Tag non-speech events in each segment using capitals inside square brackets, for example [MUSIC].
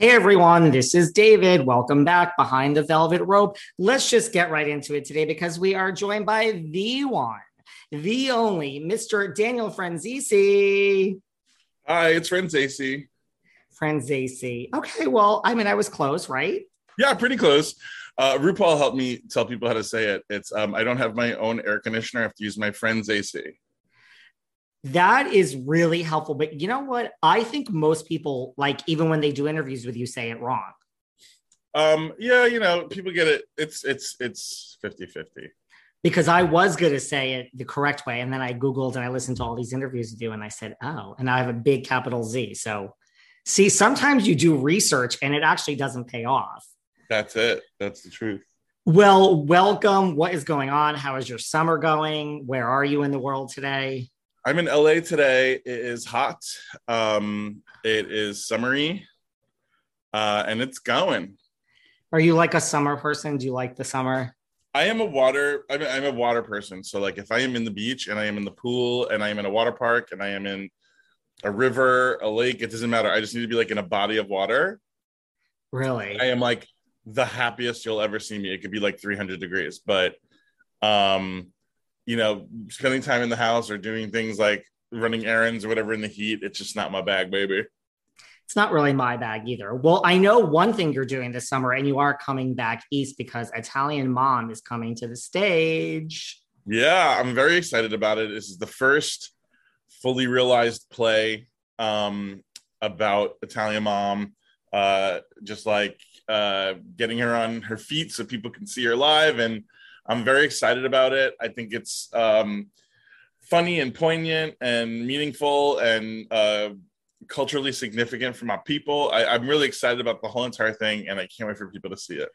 Hey everyone, this is David. Welcome back behind the velvet rope. Let's just get right into it today because we are joined by the one, the only Mr. Daniel Franzese. Hi, it's Franzese. Franzese. Okay, well, I mean, I was close, right? Yeah, pretty close. Uh, RuPaul helped me tell people how to say it. It's um, I don't have my own air conditioner. I have to use my friend's AC. That is really helpful. But you know what? I think most people, like, even when they do interviews with you, say it wrong. Um, yeah, you know, people get it. It's it's it's 50 50. Because I was going to say it the correct way. And then I Googled and I listened to all these interviews with you and I said, oh, and I have a big capital Z. So see, sometimes you do research and it actually doesn't pay off. That's it. That's the truth. Well, welcome. What is going on? How is your summer going? Where are you in the world today? I'm in LA today. It is hot. Um, it is summery, uh, and it's going. Are you like a summer person? Do you like the summer? I am a water. I'm a, I'm a water person. So like, if I am in the beach and I am in the pool and I am in a water park and I am in a river, a lake, it doesn't matter. I just need to be like in a body of water. Really? I am like the happiest you'll ever see me. It could be like 300 degrees, but um you know, spending time in the house or doing things like running errands or whatever in the heat, it's just not my bag, baby. It's not really my bag either. Well, I know one thing you're doing this summer, and you are coming back east because Italian Mom is coming to the stage. Yeah, I'm very excited about it. This is the first fully realized play um, about Italian Mom, uh, just like uh, getting her on her feet so people can see her live and I'm very excited about it. I think it's um, funny and poignant and meaningful and uh, culturally significant for my people. I, I'm really excited about the whole entire thing, and I can't wait for people to see it.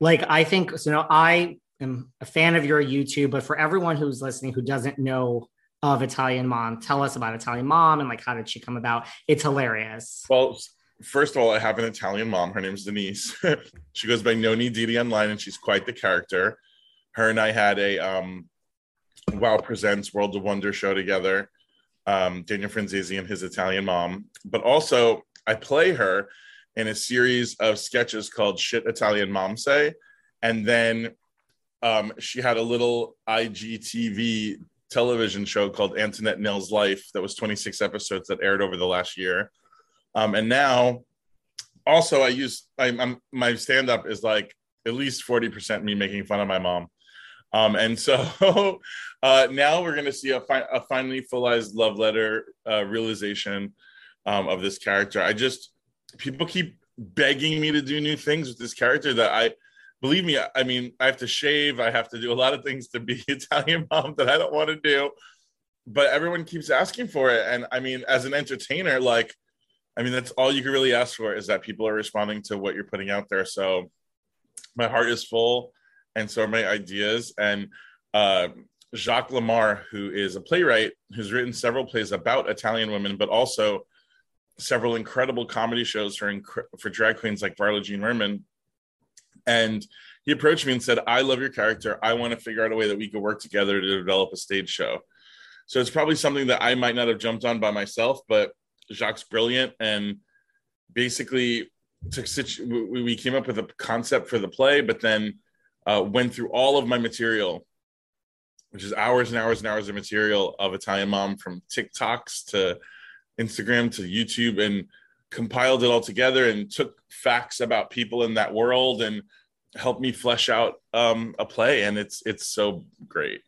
Like I think so. You know, I am a fan of your YouTube, but for everyone who's listening who doesn't know of Italian Mom, tell us about Italian Mom and like how did she come about? It's hilarious. Well, first of all, I have an Italian mom. Her name's Denise. [LAUGHS] she goes by Noni Didi online, and she's quite the character her and I had a um, Wow Presents World of Wonder show together. Um, Daniel Franzese and his Italian mom, but also I play her in a series of sketches called "Shit Italian Mom Say," and then um, she had a little IGTV television show called Antoinette Nell's Life that was 26 episodes that aired over the last year. Um, and now, also, I use I, I'm my stand up is like at least 40% me making fun of my mom. Um, and so [LAUGHS] uh, now we're going to see a, fi- a, finally fullized love letter uh, realization um, of this character. I just, people keep begging me to do new things with this character that I, believe me, I mean, I have to shave, I have to do a lot of things to be [LAUGHS] Italian mom that I don't want to do. But everyone keeps asking for it. And I mean, as an entertainer, like, I mean, that's all you can really ask for is that people are responding to what you're putting out there. So my heart is full and so my ideas. And uh, Jacques Lamarre, who is a playwright who's written several plays about Italian women, but also several incredible comedy shows for for drag queens like Varla Jean Merman. And he approached me and said, "I love your character. I want to figure out a way that we could work together to develop a stage show." So it's probably something that I might not have jumped on by myself, but Jacques brilliant and basically took such we came up with a concept for the play, but then uh, went through all of my material, which is hours and hours and hours of material of Italian Mom from TikToks to Instagram to YouTube and compiled it all together and took facts about people in that world and helped me flesh out um, a play. And it's it's so great.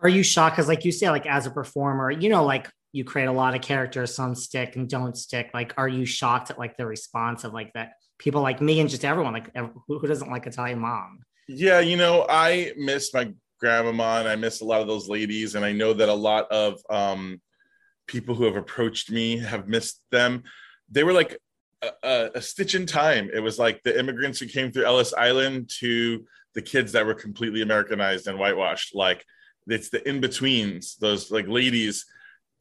Are you shocked? Because, like you say, like as a performer, you know, like you create a lot of characters, some stick and don't stick. Like, are you shocked at like the response of like that people like me and just everyone, like who, who doesn't like Italian mom? Yeah, you know, I miss my grandmama and I miss a lot of those ladies, and I know that a lot of um, people who have approached me have missed them. They were like a, a, a stitch in time. It was like the immigrants who came through Ellis Island to the kids that were completely Americanized and whitewashed. Like it's the in betweens, those like ladies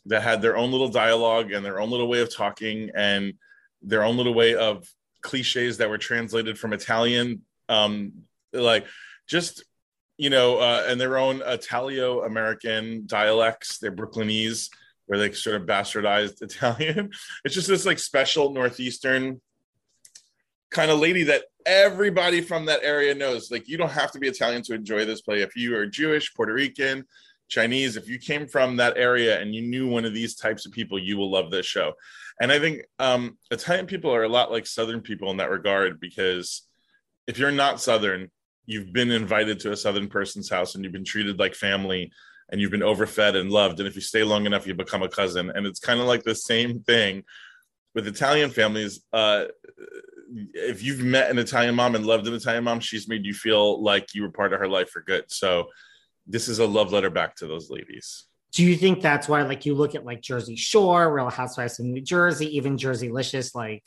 that had their own little dialogue and their own little way of talking and their own little way of cliches that were translated from Italian. Um, like just you know, uh, and their own Italio American dialects, they're Brooklynese, where they sort of bastardized [LAUGHS] Italian. It's just this like special Northeastern kind of lady that everybody from that area knows. Like, you don't have to be Italian to enjoy this play. If you are Jewish, Puerto Rican, Chinese, if you came from that area and you knew one of these types of people, you will love this show. And I think um, Italian people are a lot like Southern people in that regard because if you're not Southern, you've been invited to a Southern person's house and you've been treated like family and you've been overfed and loved. And if you stay long enough, you become a cousin. And it's kind of like the same thing with Italian families. Uh, if you've met an Italian mom and loved an Italian mom, she's made you feel like you were part of her life for good. So this is a love letter back to those ladies. Do you think that's why, like, you look at like Jersey Shore, Real Housewives of New Jersey, even Jerseylicious? Like,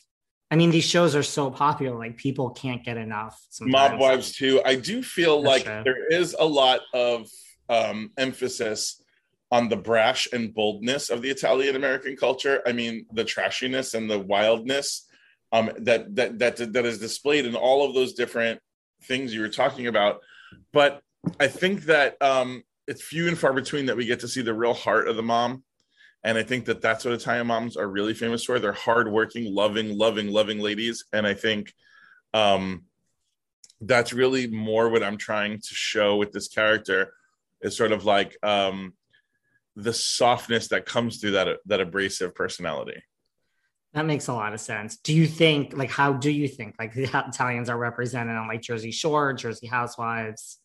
I mean, these shows are so popular, like people can't get enough. Sometimes. Mob Wives too. I do feel that's like true. there is a lot of um, emphasis on the brash and boldness of the Italian American culture. I mean, the trashiness and the wildness um, that that that that is displayed in all of those different things you were talking about. But I think that um, it's few and far between that we get to see the real heart of the mom. And I think that that's what Italian moms are really famous for. They're hardworking, loving, loving, loving ladies. And I think um, that's really more what I'm trying to show with this character is sort of like um, the softness that comes through that that abrasive personality. That makes a lot of sense. Do you think, like, how do you think, like, the Italians are represented on like Jersey Shore, Jersey Housewives?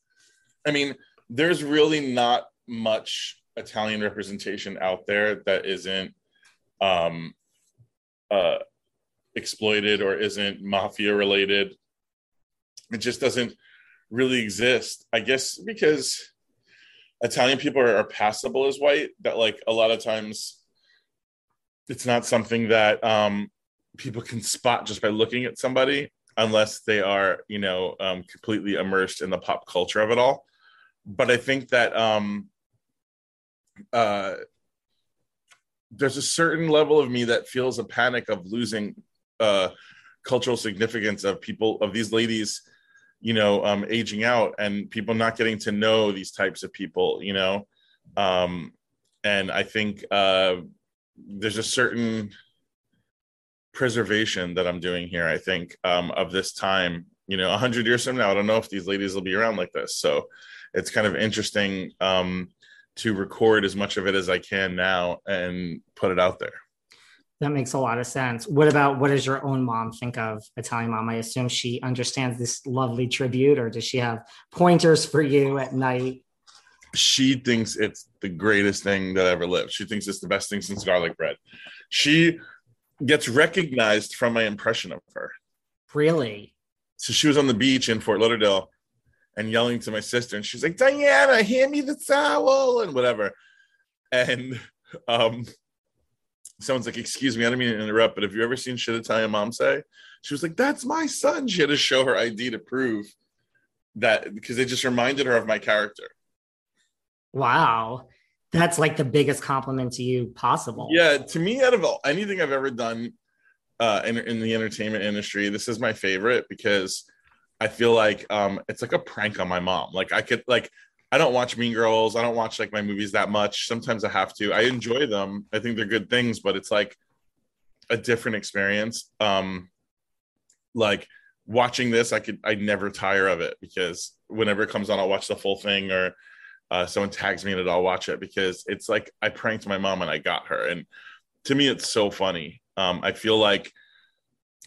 I mean, there's really not much Italian representation out there that isn't um, uh, exploited or isn't mafia related. It just doesn't really exist. I guess because Italian people are, are passable as white, that like a lot of times it's not something that um, people can spot just by looking at somebody unless they are, you know, um, completely immersed in the pop culture of it all. But I think that um, uh, there's a certain level of me that feels a panic of losing uh, cultural significance of people of these ladies you know um, aging out and people not getting to know these types of people you know? Um, and i think uh, there's a certain preservation that i'm doing here i think um, of this time you know 100 years from now i don't know if these ladies will be around like this. So it's kind of interesting um, to record as much of it as i can now and put it out there that makes a lot of sense. What about what does your own mom think of Italian mom? I assume she understands this lovely tribute, or does she have pointers for you at night? She thinks it's the greatest thing that ever lived. She thinks it's the best thing since garlic bread. She gets recognized from my impression of her. Really? So she was on the beach in Fort Lauderdale and yelling to my sister, and she's like, Diana, hand me the towel and whatever. And um, someone's like, "Excuse me, I don't mean to interrupt, but have you ever seen shit Italian mom say?" She was like, "That's my son." She had to show her ID to prove that because they just reminded her of my character. Wow, that's like the biggest compliment to you possible. Yeah, to me, out of all, anything I've ever done uh, in, in the entertainment industry, this is my favorite because I feel like um, it's like a prank on my mom. Like I could like I don't watch Mean Girls. I don't watch like my movies that much. Sometimes I have to. I enjoy them. I think they're good things, but it's like a different experience. Um like watching this, I could I never tire of it because whenever it comes on, I'll watch the full thing or uh, someone tags me in it, I'll watch it because it's like I pranked my mom and I got her. And to me, it's so funny. Um, I feel like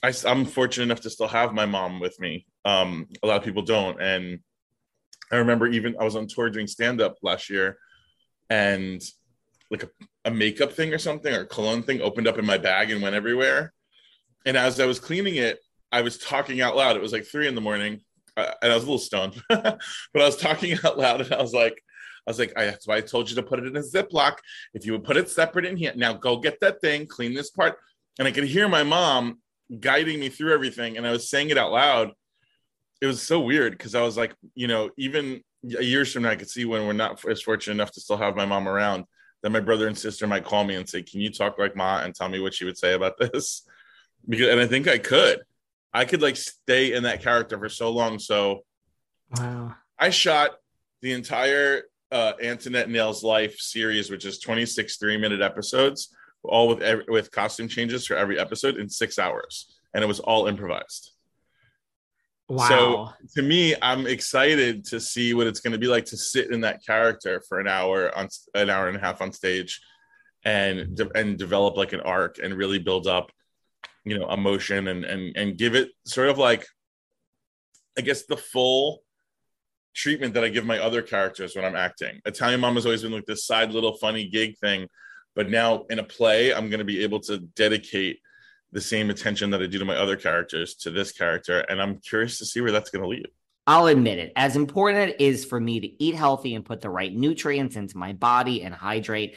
I, am fortunate enough to still have my mom with me. Um, a lot of people don't, and I remember even I was on tour doing stand up last year and like a, a makeup thing or something or cologne thing opened up in my bag and went everywhere. And as I was cleaning it, I was talking out loud. It was like three in the morning, uh, and I was a little stoned, [LAUGHS] but I was talking out loud, and I was like, I was like, I, that's why I told you to put it in a Ziploc. If you would put it separate in here, now go get that thing, clean this part. And I could hear my mom guiding me through everything, and I was saying it out loud. It was so weird because I was like, you know, even years from now, I could see when we're not as fortunate enough to still have my mom around, that my brother and sister might call me and say, "Can you talk like Ma and tell me what she would say about [LAUGHS] this?" Because, and I think I could. I could like stay in that character for so long. So, wow, I shot the entire uh, Antoinette Nails Life series, which is 26 three minute episodes, all with every, with costume changes for every episode in six hours, and it was all improvised. Wow. So to me, I'm excited to see what it's going to be like to sit in that character for an hour on an hour and a half on stage, and de- and develop like an arc and really build up, you know, emotion and and and give it sort of like, I guess the full treatment that I give my other characters when I'm acting. Italian Mom has always been like this side little funny gig thing, but now in a play, I'm going to be able to dedicate the same attention that I do to my other characters to this character. And I'm curious to see where that's going to lead. I'll admit it. As important it is for me to eat healthy and put the right nutrients into my body and hydrate,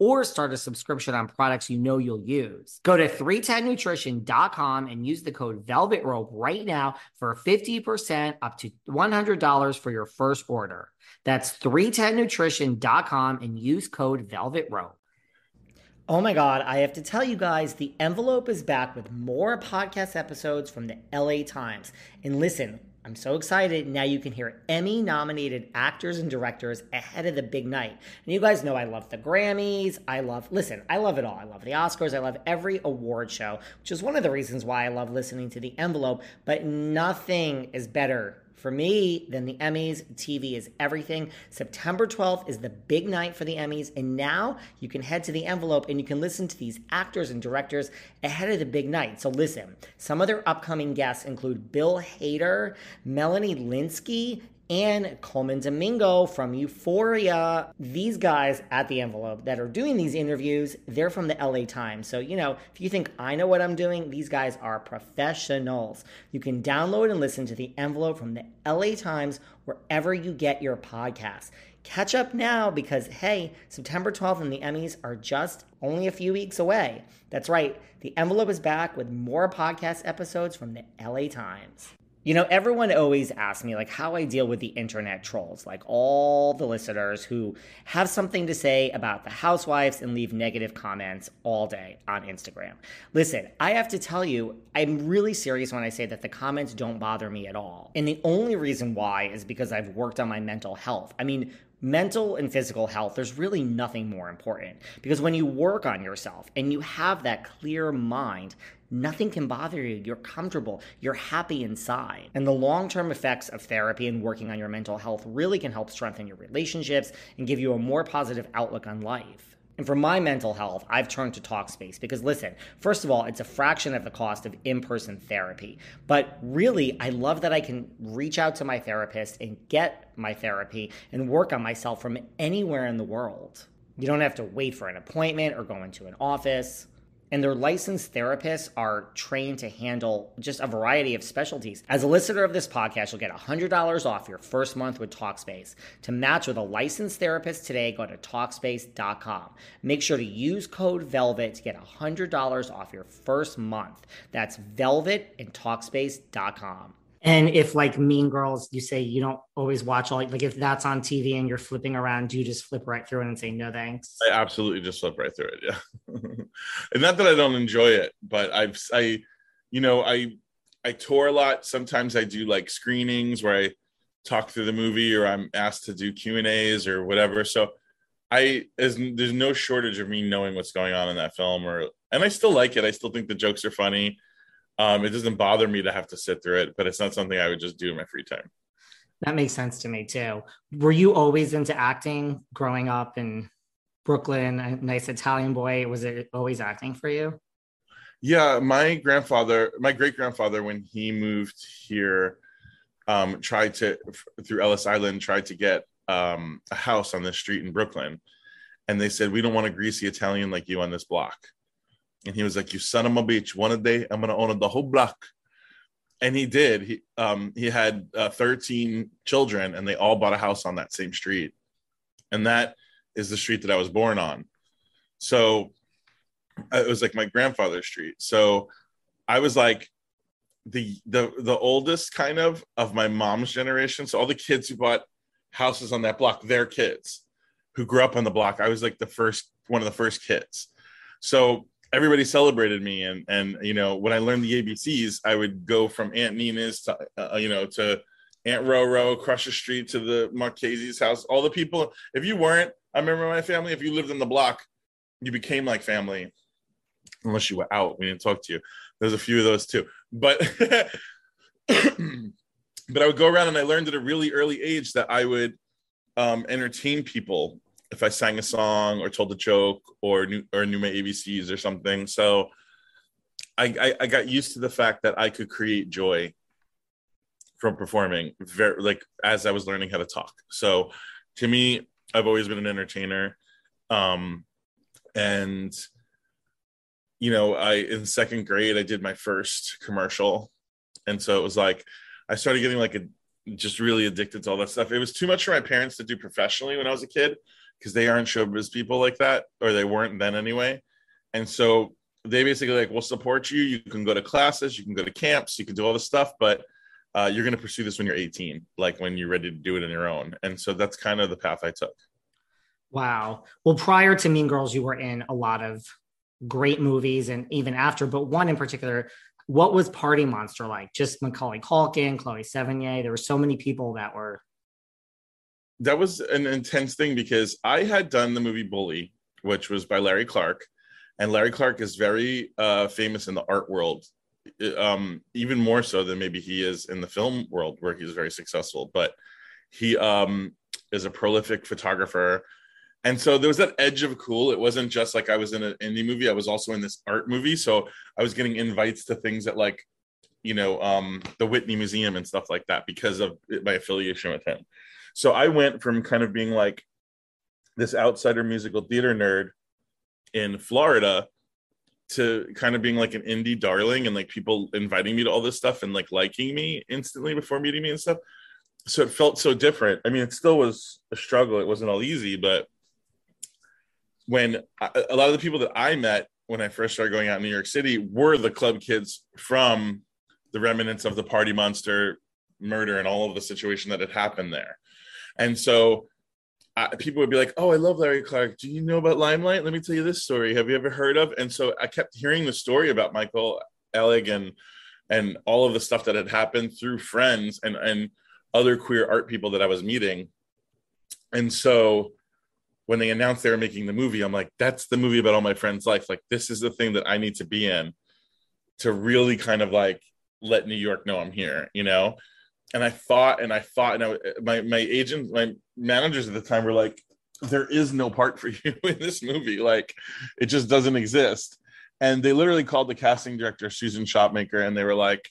or start a subscription on products you know you'll use. Go to 310nutrition.com and use the code Velvet Rope right now for 50% up to $100 for your first order. That's 310nutrition.com and use code Velvet Rope. Oh my God, I have to tell you guys, the envelope is back with more podcast episodes from the LA Times. And listen, I'm so excited. Now you can hear Emmy nominated actors and directors ahead of the big night. And you guys know I love the Grammys. I love, listen, I love it all. I love the Oscars. I love every award show, which is one of the reasons why I love listening to the envelope. But nothing is better for me, then the Emmys, TV is everything. September 12th is the big night for the Emmys, and now you can head to the envelope and you can listen to these actors and directors ahead of the big night. So listen, some of their upcoming guests include Bill Hader, Melanie Lynskey, and Colman Domingo from Euphoria. These guys at the envelope that are doing these interviews, they're from the LA Times. So, you know, if you think I know what I'm doing, these guys are professionals. You can download and listen to the envelope from the LA Times wherever you get your podcasts. Catch up now because, hey, September 12th and the Emmys are just only a few weeks away. That's right, the envelope is back with more podcast episodes from the LA Times. You know, everyone always asks me like how I deal with the internet trolls, like all the listeners who have something to say about the housewives and leave negative comments all day on Instagram. Listen, I have to tell you, I'm really serious when I say that the comments don't bother me at all. And the only reason why is because I've worked on my mental health. I mean, mental and physical health, there's really nothing more important because when you work on yourself and you have that clear mind, Nothing can bother you. You're comfortable. You're happy inside. And the long term effects of therapy and working on your mental health really can help strengthen your relationships and give you a more positive outlook on life. And for my mental health, I've turned to Talkspace because listen, first of all, it's a fraction of the cost of in person therapy. But really, I love that I can reach out to my therapist and get my therapy and work on myself from anywhere in the world. You don't have to wait for an appointment or go into an office and their licensed therapists are trained to handle just a variety of specialties. As a listener of this podcast, you'll get $100 off your first month with Talkspace. To match with a licensed therapist today, go to Talkspace.com. Make sure to use code VELVET to get $100 off your first month. That's VELVET and Talkspace.com. And if like Mean Girls, you say you don't always watch all like if that's on TV and you're flipping around, do you just flip right through it and say no thanks? I absolutely just flip right through it. Yeah, [LAUGHS] and not that I don't enjoy it, but I've I, you know, I I tour a lot. Sometimes I do like screenings where I talk through the movie, or I'm asked to do Q and A's or whatever. So I as there's no shortage of me knowing what's going on in that film, or and I still like it. I still think the jokes are funny. Um, it doesn't bother me to have to sit through it, but it's not something I would just do in my free time. That makes sense to me too. Were you always into acting growing up in Brooklyn? A nice Italian boy. Was it always acting for you? Yeah, my grandfather, my great grandfather, when he moved here, um, tried to through Ellis Island, tried to get um, a house on this street in Brooklyn, and they said we don't want a greasy Italian like you on this block. And he was like, "You son of a bitch! One day, I'm gonna own the whole block." And he did. He um, he had uh, 13 children, and they all bought a house on that same street, and that is the street that I was born on. So uh, it was like my grandfather's street. So I was like the the the oldest kind of of my mom's generation. So all the kids who bought houses on that block, their kids who grew up on the block. I was like the first one of the first kids. So everybody celebrated me. And and you know when i learned the abcs i would go from aunt nina's to uh, you know to aunt roro across the street to the marchese's house. All the people if you weren't i remember my family if you lived in the block you became like family. Unless you were out we didn't talk to you. There's a few of those too. But [COUGHS] but i would go around and i learned at a really early age that i would um, entertain people if I sang a song or told a joke or knew or knew my ABCs or something. So I, I, I got used to the fact that I could create joy from performing very like as I was learning how to talk. So to me, I've always been an entertainer. Um and you know, I in second grade I did my first commercial. And so it was like I started getting like a just really addicted to all that stuff. It was too much for my parents to do professionally when I was a kid because they aren't showbiz people like that, or they weren't then anyway. And so they basically like, we'll support you. You can go to classes, you can go to camps, you can do all this stuff, but uh, you're going to pursue this when you're 18, like when you're ready to do it on your own. And so that's kind of the path I took. Wow. Well, prior to Mean Girls, you were in a lot of great movies and even after, but one in particular, what was Party Monster like? Just Macaulay Culkin, Chloe Sevigny. There were so many people that were that was an intense thing because I had done the movie Bully, which was by Larry Clark, and Larry Clark is very uh, famous in the art world, um, even more so than maybe he is in the film world, where he's very successful. But he um, is a prolific photographer, and so there was that edge of cool. It wasn't just like I was in an indie movie; I was also in this art movie. So I was getting invites to things that like, you know, um, the Whitney Museum and stuff like that because of my affiliation with him. So I went from kind of being like this outsider musical theater nerd in Florida to kind of being like an indie darling and like people inviting me to all this stuff and like liking me instantly before meeting me and stuff. So it felt so different. I mean, it still was a struggle. It wasn't all easy, but when I, a lot of the people that I met when I first started going out in New York City were the club kids from the remnants of the party monster murder and all of the situation that had happened there. And so people would be like, "Oh, I love Larry Clark. Do you know about Limelight? Let me tell you this story. Have you ever heard of?" And so I kept hearing the story about Michael Alig and and all of the stuff that had happened through friends and and other queer art people that I was meeting. And so when they announced they were making the movie, I'm like, "That's the movie about all my friends' life. Like this is the thing that I need to be in to really kind of like let New York know I'm here." You know and I thought and I thought, and I, my my agent, my managers at the time were like, "There is no part for [LAUGHS] you in this movie. Like, it just doesn't exist." And they literally called the casting director Susan Shopmaker, and they were like,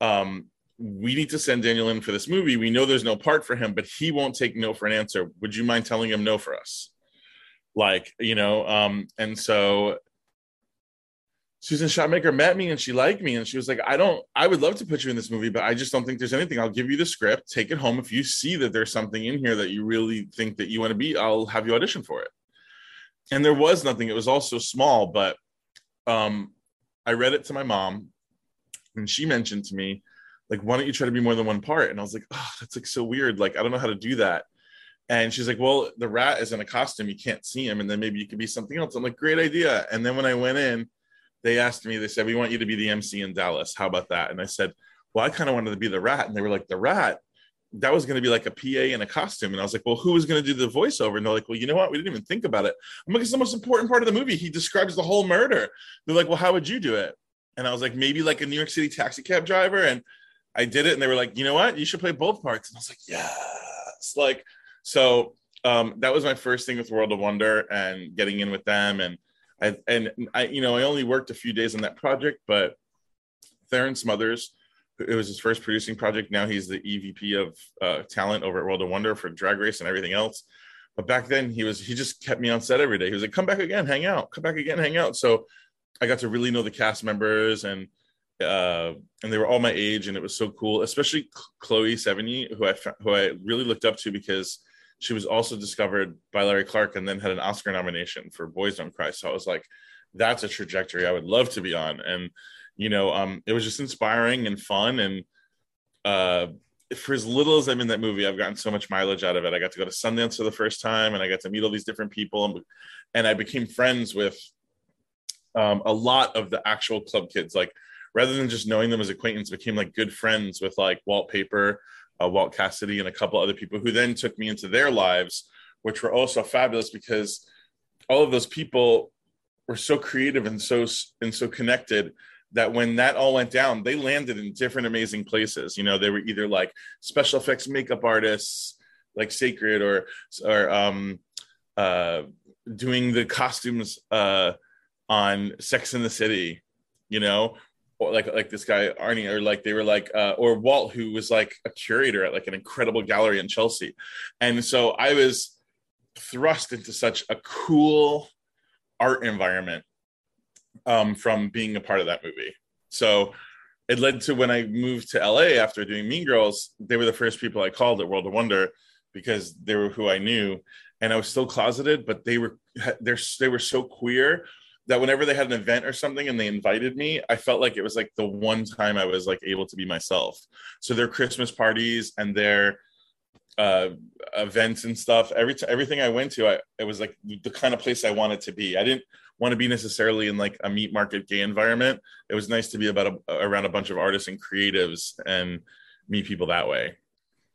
um, "We need to send Daniel in for this movie. We know there's no part for him, but he won't take no for an answer. Would you mind telling him no for us?" Like, you know, um, and so Susan Shopmaker met me and she liked me and she was like, I don't, I would love to put you in this movie, but I just don't think there's anything. I'll give you the script, take it home. If you see that there's something in here that you really think that you want to be, I'll have you audition for it. And there was nothing. It was all so small, but um, I read it to my mom and she mentioned to me like why don't you try to be more than one part and i was like oh that's like so weird like i don't know how to do that and she's like well the rat is in a costume you can't see him and then maybe you could be something else i'm like great idea and then when i went in they asked me they said we want you to be the mc in dallas how about that and i said well i kind of wanted to be the rat and they were like the rat that was going to be like a PA in a costume. And I was like, well, who was going to do the voiceover? And they're like, well, you know what? We didn't even think about it. I'm like, it's the most important part of the movie. He describes the whole murder. They're like, well, how would you do it? And I was like, maybe like a New York City taxi cab driver. And I did it. And they were like, you know what? You should play both parts. And I was like, yes. Like, so um, that was my first thing with World of Wonder and getting in with them. And And I, you know, I only worked a few days on that project, but Thairin Smothers, it was his first producing project. Now he's the EVP of uh, talent over at World of Wonder for Drag Race and everything else. But back then he was he just kept me on set every day. He was like, "Come back again, hang out. Come back again, hang out." So I got to really know the cast members and uh, and they were all my age, and it was so cool. Especially Chloe Sevigny, who I who I really looked up to because she was also discovered by Larry Clark and then had an Oscar nomination for Boys Don't Cry. So I was like, that's a trajectory I would love to be on. And you know, um, it was just inspiring and fun. And uh, for as little as I'm in that movie, I've gotten so much mileage out of it. I got to go to Sundance for the first time, and I got to meet all these different people, and, and I became friends with um, a lot of the actual club kids. Like rather than just knowing them as acquaintance, became like good friends with like Walt Paper, uh, Walt Cassidy, and a couple other people who then took me into their lives, which were also fabulous because all of those people were so creative and so and so connected that when that all went down, they landed in different amazing places. You know, they were either like special effects makeup artists, like Sacred, or or um, uh, doing the costumes uh, on Sex in the City. You know, like like this guy Arnie, or like they were like, uh, or Walt, who was like a curator at like an incredible gallery in Chelsea, and so I was thrust into such a cool art environment um, from being a part of that movie. So it led to when I moved to LA after doing Mean Girls, they were the first people I called at World of Wonder because they were who I knew, and I was still closeted, but they were they're they were so queer that whenever they had an event or something and they invited me, I felt like it was like the one time I was like able to be myself. So their Christmas parties and their uh, events and stuff, every t- everything I went to, I it was like the kind of place I wanted to be. I didn't want to be necessarily in like a meat market gay environment. It was nice to be about a, around a bunch of artists and creatives and meet people that way.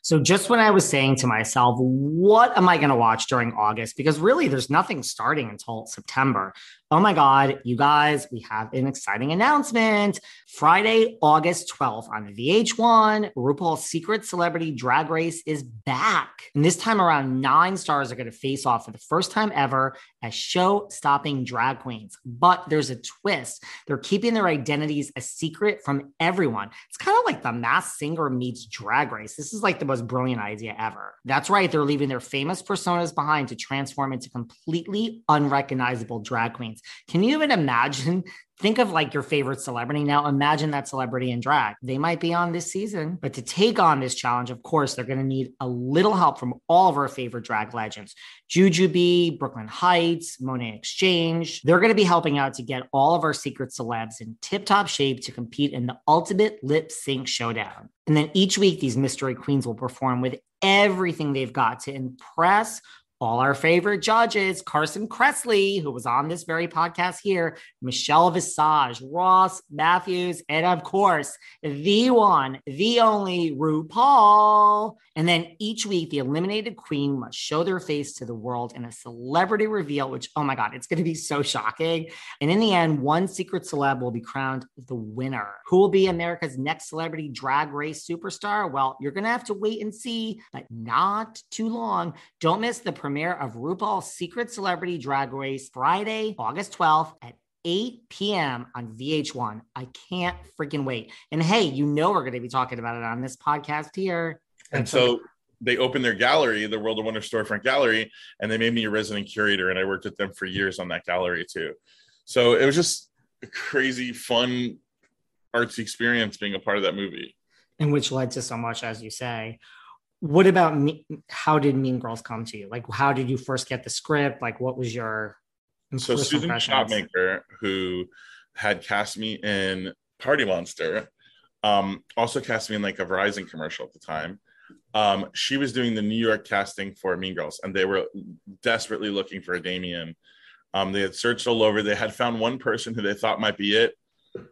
So just when I was saying to myself, what am I going to watch during August? Because really, there's nothing starting until September. Oh my God, you guys, we have an exciting announcement. Friday, August 12th on VH1, RuPaul's Secret Celebrity Drag Race is back. And this time around, nine stars are going to face off for the first time ever as show stopping drag queens. But there's a twist. They're keeping their identities a secret from everyone. It's kind of like the Masked Singer meets Drag Race. This is like the most brilliant idea ever. That's right. They're leaving their famous personas behind to transform into completely unrecognizable drag queens. Can you even imagine? Think of like your favorite celebrity. Now imagine that celebrity in drag. They might be on this season, but to take on this challenge, of course, they're going to need a little help from all of our favorite drag legends Jujubee, Brooklyn Heights, Monét X Change. They're going to be helping out to get all of our secret celebs in tip top shape to compete in the ultimate lip sync showdown. And then each week, these mystery queens will perform with everything they've got to impress all our favorite judges, Carson Kressley, who was on this very podcast here, Michelle Visage, Ross Mathews, and of course, the one, the only RuPaul. And then each week, the eliminated queen must show their face to the world in a celebrity reveal, which, oh my God, it's going to be so shocking. And in the end, one secret celeb will be crowned the winner. Who will be America's next celebrity drag race superstar? Well, you're going to have to wait and see, but not too long. Don't miss the premiere premiere of RuPaul's Secret Celebrity Drag Race Friday, August 12th at 8 p.m. on VH1. I can't freaking wait. And hey, you know we're going to be talking about it on this podcast here. And so they opened their gallery, the World of Wonder Storefront Gallery, and they made me a resident curator. And I worked with them for years on that gallery too. So it was just a crazy, fun arts experience being a part of that movie. And which led to so much, as you say what about me how did mean girls come to you like how did you first get the script like what was your so susan shopmaker who had cast me in party monster um, also cast me in like a Verizon commercial at the time. Um, she was doing the New York casting for Mean Girls, and they were desperately looking for a Damian. Um, they had searched all over. They had found one person who they thought might be it,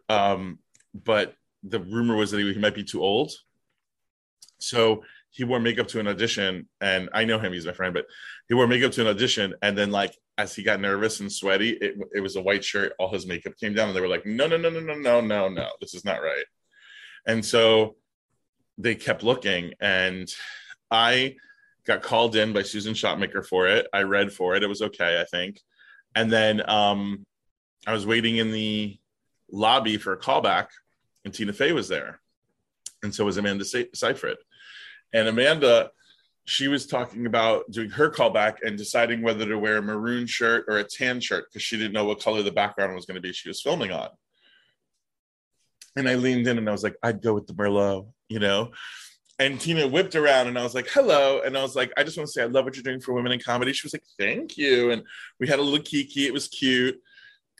um, but the rumor was that he might be too old. So he wore makeup to an audition, and I know him; he's my friend. But he wore makeup to an audition, and then like as he got nervous and sweaty, it, it was a white shirt. All his makeup came down, and they were like, "No, no, no, no, no, no, no, no, this is not right." And so they kept looking, and I got called in by Susan Shopmaker for it. I read for it; it was okay, I think. And then um, I was waiting in the lobby for a callback, and Tina Fey was there, and so was Amanda Seyfried. And Amanda, she was talking about doing her callback and deciding whether to wear a maroon shirt or a tan shirt because she didn't know what color the background was going to be she was filming on. And I leaned in and I was like, I'd go with the Merlot, you know? And Tina whipped around and I was like, hello. And I was like, I just want to say, I love what you're doing for women in comedy. She was like, thank you. And we had a little kiki. It was cute.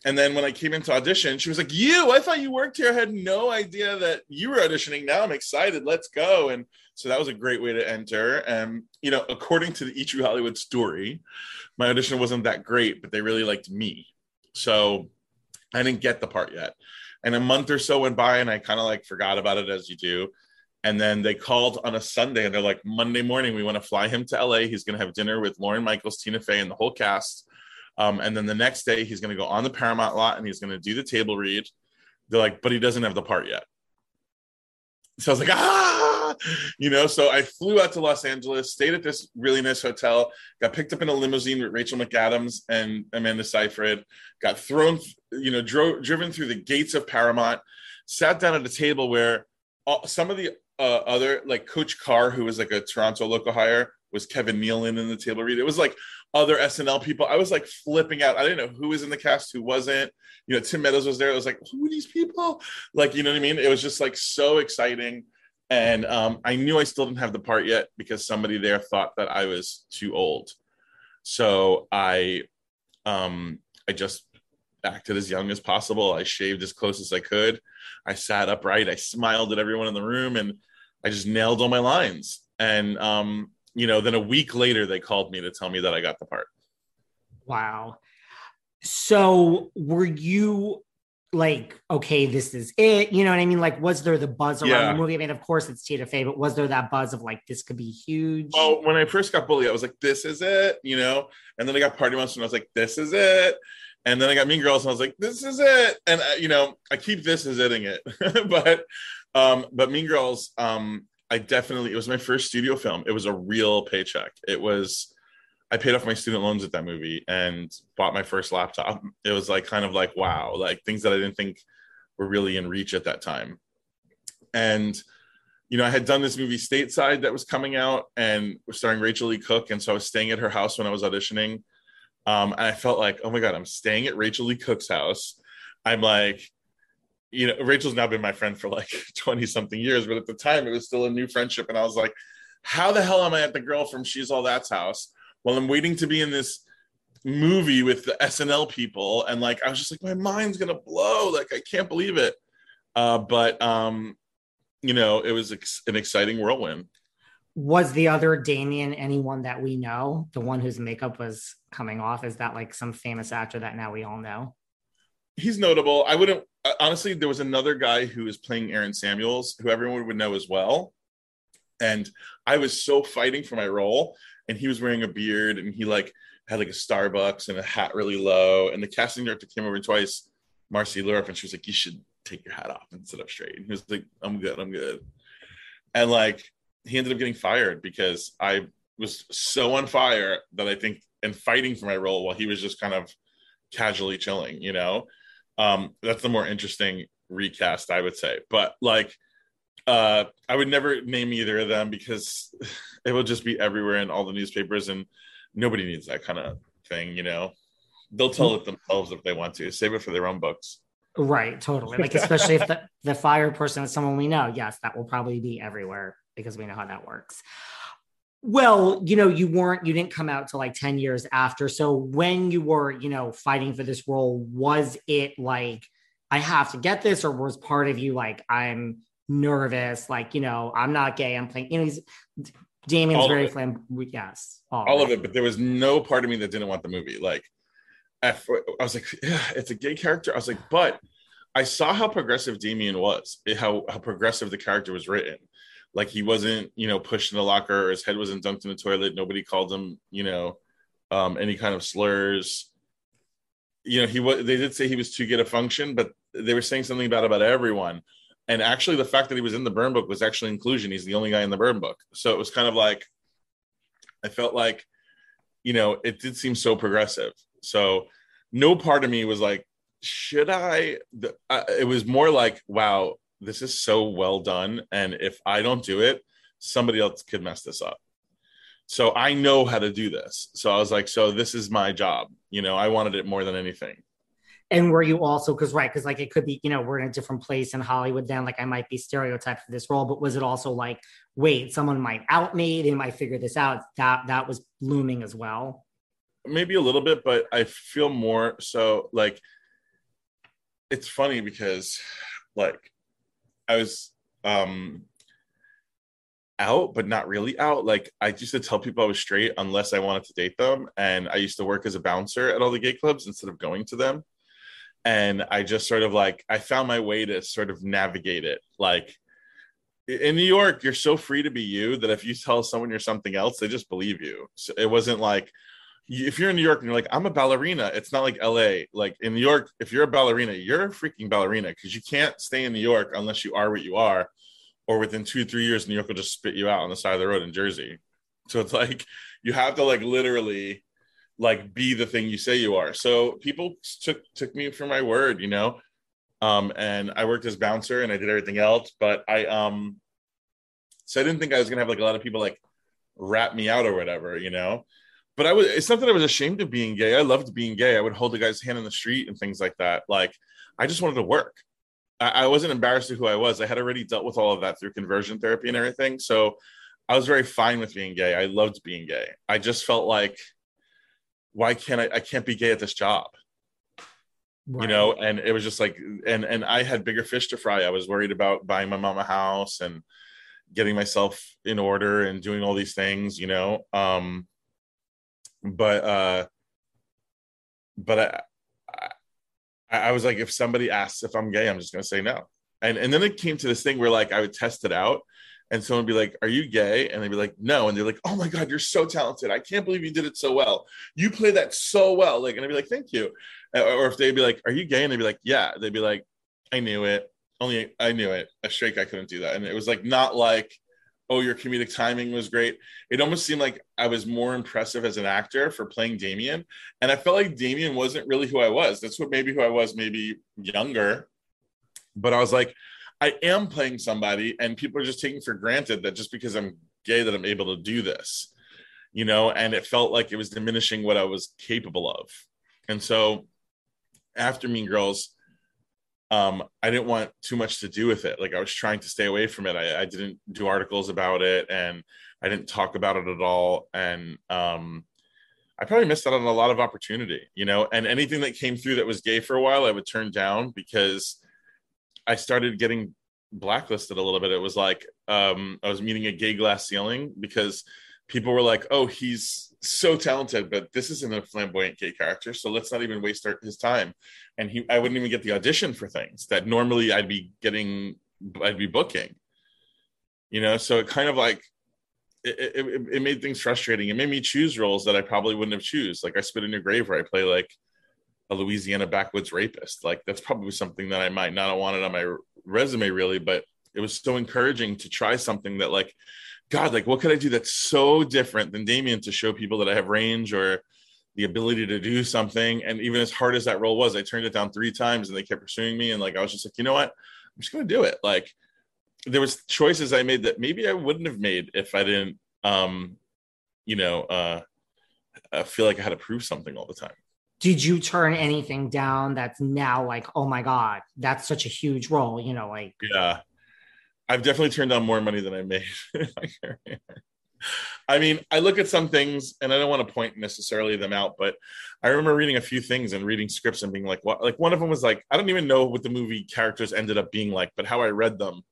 And then when I came into audition, she was like, You, I thought you worked here. I had no idea that you were auditioning. Now I'm excited. Let's go. And so that was a great way to enter. And, you know, according to the True Hollywood story, my audition wasn't that great, but they really liked me. So I didn't get the part yet. And a month or so went by and I kind of like forgot about it as you do. And then they called on a Sunday and they're like, Monday morning, we want to fly him to LA. He's going to have dinner with Lorne Michaels, Tina Fey, and the whole cast um, and then the next day, he's going to go on the Paramount lot and he's going to do the table read. They're like, but he doesn't have the part yet. So I was like, ah, [LAUGHS] you know. So I flew out to Los Angeles, stayed at this really nice hotel, got picked up in a limousine with Rachel McAdams and Amanda Seyfried, got thrown, you know, drove driven through the gates of Paramount, sat down at a table where all, some of the uh, other, like Coach Carr, who was like a Toronto local hire, was Kevin Nealon in the table read. It was like other SNL people. I was like flipping out. I didn't know who was in the cast, who wasn't. You know, Tim Meadows was there. I was like, who are these people? Like, you know what I mean? It was just like so exciting. And um, I knew I still didn't have the part yet because somebody there thought that I was too old. So I, um, I just acted as young as possible. I shaved as close as I could. I sat upright. I smiled at everyone in the room, and I just nailed all my lines. And um, you know, then a week later they called me to tell me that I got the part. Wow. So were you like, okay, this is it? You know what I mean? Like, was there the buzz around yeah. the movie? I mean, of course it's Tina Fey, but was there that buzz of like this could be huge? Oh, when I first got Bully, I was like, this is it, you know? And then I got Party Monster and I was like, this is it. And then I got Mean Girls and I was like, this is it. And uh, you know, I keep this as itting it. [LAUGHS] but um, but Mean Girls, um, I definitely it was my first studio film. It was a real paycheck. It was I paid off my student loans at that movie and bought my first laptop. It was like kind of like wow, like things that I didn't think were really in reach at that time. And you know, I had done this movie Stateside that was coming out and was starring Rachael Leigh Cook, and so I was staying at her house when I was auditioning. Um, and I felt like, oh my god, I'm staying at Rachael Leigh Cook's house. I'm like you know, Rachel's now been my friend for like [LAUGHS] 20 something years, but at the time it was still a new friendship. And I was like, how the hell am I at the girl from She's All That's house while I'm waiting to be in this movie with the SNL people? And like, I was just like, my mind's going to blow. Like, I can't believe it. Uh, but, um, you know, it was ex- an exciting whirlwind. Was the other Damian anyone that we know? The one whose makeup was coming off? Is that like some famous actor that now we all know? he's notable. I wouldn't honestly. There was another guy who was playing Aaron Samuels, who everyone would know as well. And I was so fighting for my role, and he was wearing a beard, and he like had like a Starbucks and a hat really low. And the casting director came over twice, Marci Liroff, and she was like, "You should take your hat off and sit up straight." And he was like, "I'm good, I'm good." And like he ended up getting fired because I was so on fire that I think and fighting for my role while he was just kind of casually chilling, you know. Um, that's the more interesting recast, I would say. But like, uh, I would never name either of them because [LAUGHS] it will just be everywhere in all the newspapers, and nobody needs that kind of thing, you know. They'll tell it themselves if they want to. Save it for their own books. Right, totally. Like [LAUGHS] especially if the, the fire person is someone we know, yes, that will probably be everywhere because we know how that works. Well, you know, you weren't, you didn't come out to like 10 years after. So when you were, you know, fighting for this role, was it like, I have to get this, or was part of you like, I'm nervous, like, you know, I'm not gay, I'm playing, you know, he's Damian's All very flamboyant. Yes. all of it, but there was no part of me that didn't want the movie. Like, I was like, yeah, it's a gay character. I was like, but I saw how progressive Damien was, how how progressive the character was written. Like he wasn't, you know, pushed in the locker, or his head wasn't dunked in the toilet. Nobody called him, you know, um, any kind of slurs. You know, he was. They did say he was too gay a function, but they were saying something bad about everyone. And actually, the fact that he was in the burn book was actually inclusion. He's the only guy in the burn book, so it was kind of like I felt like, you know, it did seem so progressive. So no part of me was like, should I? It was more like, wow, this is so well done, and if I don't do it, somebody else could mess this up. So I know how to do this. So I was like, so this is my job. You know, I wanted it more than anything. And were you also because right because like it could be you know we're in a different place in Hollywood then like I might be stereotyped for this role but was it also like wait someone might out me they might figure this out that that was looming as well? Maybe a little bit, but I feel more so like it's funny because like I was um out but not really out. Like I used to tell people I was straight unless I wanted to date them and I used to work as a bouncer at all the gay clubs instead of going to them and I just sort of like I found my way to sort of navigate it like in New York you're so free to be you that if you tell someone you're something else they just believe you so it wasn't like if you're in New York and you're like, I'm a ballerina, it's not like LA. Like in New York, if you're a ballerina, you're a freaking ballerina because you can't stay in New York unless you are what you are, or within two, three years, New York will just spit you out on the side of the road in Jersey. So it's like you have to like literally like be the thing you say you are. So people took took me for my word, you know. Um, and I worked as bouncer and I did everything else, but I um so I didn't think I was gonna have like a lot of people like rat me out or whatever, you know but I was it's not that I was ashamed of being gay. I loved being gay. I would hold a guy's hand in the street and things like that. Like I just wanted to work. I, I wasn't embarrassed of who I was. I had already dealt with all of that through conversion therapy and everything. So I was very fine with being gay. I loved being gay. I just felt like why can't I I can't be gay at this job? Right. You know, and it was just like and and I had bigger fish to fry. I was worried about buying my mom a house and getting myself in order and doing all these things, you know. Um but uh but I, I i was like if somebody asks if i'm gay i'm just gonna say no and and then it came to this thing where like i would test it out and someone would be like are you gay? And they'd be like no. And they're like oh my god you're so talented. I can't believe you did it so well. You play that so well. Like and i'd be like thank you. Or if they'd be like are you gay? And they'd be like yeah. They'd be like i knew it. Only i knew it. A straight guy couldn't do that. And it was like not like oh, your comedic timing was great. It almost seemed like I was more impressive as an actor for playing Damian. And I felt like Damian wasn't really who I was. That's what maybe who I was, maybe younger. But I was like, I am playing somebody, and people are just taking for granted that just because I'm gay that I'm able to do this, you know, and it felt like it was diminishing what I was capable of. And so after Mean Girls, um, I didn't want too much to do with it. Like I was trying to stay away from it. I, I didn't do articles about it and I didn't talk about it at all. And um, I probably missed out on a lot of opportunity, you know, and anything that came through that was gay for a while, I would turn down because I started getting blacklisted a little bit. It was like um, I was meeting a gay glass ceiling because people were like, oh, he's so talented, but this isn't a flamboyant gay character, so let's not even waste our, his time. And he, I wouldn't even get the audition for things that normally I'd be getting, I'd be booking. You know, so it kind of like it, it, it made things frustrating. It made me choose roles that I probably wouldn't have choose. Like I spit in your grave, where I play like a Louisiana backwoods rapist. Like that's probably something that I might not have wanted on my resume, really. But it was so encouraging to try something that like God, like what could I do that's so different than Damian to show people that I have range or the ability to do something? And even as hard as that role was, I turned it down three times and they kept pursuing me. And like I was just like, you know what? I'm just gonna do it. Like there was choices I made that maybe I wouldn't have made if I didn't um, you know, uh I feel like I had to prove something all the time. Did you turn anything down that's now like, oh my God, that's such a huge role, you know, like yeah. I've definitely turned down more money than I made. [LAUGHS] I mean, I look at some things and I don't want to point necessarily them out, but I remember reading a few things and reading scripts and being like, what? Like one of them was like, I don't even know what the movie characters ended up being like, but how I read them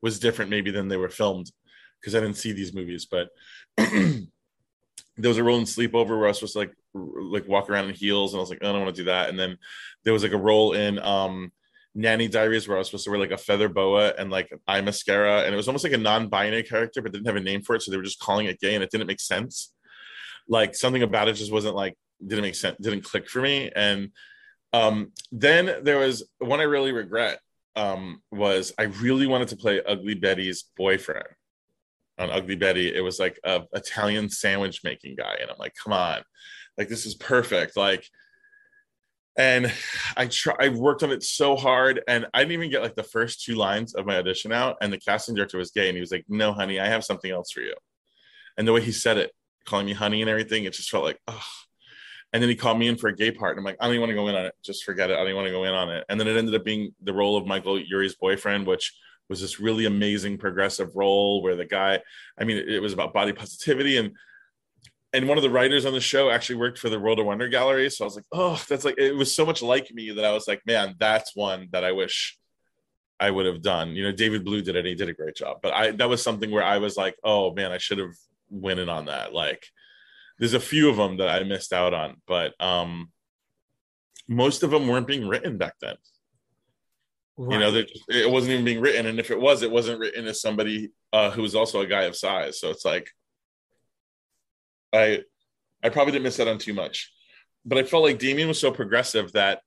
was different maybe than they were filmed because I didn't see these movies, but [CLEARS THROAT] there was a role in Sleepover where I was supposed to like like walk around in heels, and I was like, oh, I don't want to do that. And then there was like a role in um Nanny Diaries where I was supposed to wear like a feather boa and like eye mascara, and it was almost like a non-binary character, but didn't have a name for it, so they were just calling it gay, and it didn't make sense. Like something about it just wasn't like didn't make sense, didn't click for me. And um, then there was one I really regret um, was I really wanted to play Ugly Betty's boyfriend on Ugly Betty. It was like a Italian sandwich making guy, and I'm like, come on, like this is perfect, like and I try I worked on it so hard and I didn't even get like the first two lines of my audition out and the casting director was gay and he was like no honey I have something else for you. And the way he said it calling me honey and everything it just felt like oh and then he called me in for a gay part and I'm like I don't even want to go in on it. Just forget it. I don't want to go in on it. And then it ended up being the role of Michael Urie's boyfriend which was this really amazing progressive role where the guy I mean it was about body positivity and and one of the writers on the show actually worked for the World of Wonder Gallery. So I was like, oh, that's like it was so much like me that I was like, man, that's one that I wish I would have done. You know, David Blue did it, he did a great job. But I that was something where I was like, oh man, I should have went in on that. Like there's a few of them that I missed out on, but um most of them weren't being written back then. Right. You know, it wasn't even being written, and if it was, it wasn't written as somebody uh, who was also a guy of size. So it's like, I I probably didn't miss out on too much. But I felt like Damian was so progressive that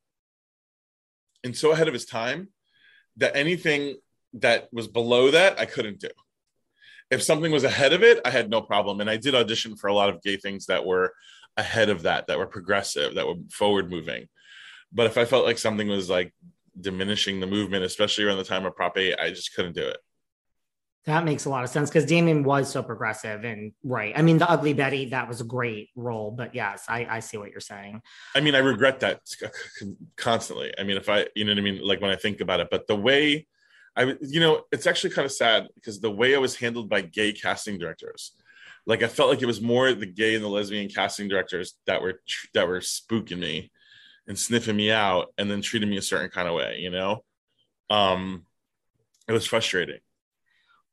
and so ahead of his time that anything that was below that I couldn't do. If something was ahead of it, I had no problem. And I did audition for a lot of gay things that were ahead of that, that were progressive, that were forward moving. But if I felt like something was like diminishing the movement, especially around the time of Prop 8, I just couldn't do it. That makes a lot of sense because Damian was so progressive and right. I mean, the Ugly Betty, that was a great role, but yes, I, I see what you're saying. I mean, I regret that constantly. I mean, if I, you know what I mean? Like when I think about it, but the way I, you know, it's actually kind of sad because the way I was handled by gay casting directors, like I felt like it was more the gay and the lesbian casting directors that were, that were spooking me and sniffing me out and then treating me a certain kind of way, you know? Um, it was frustrating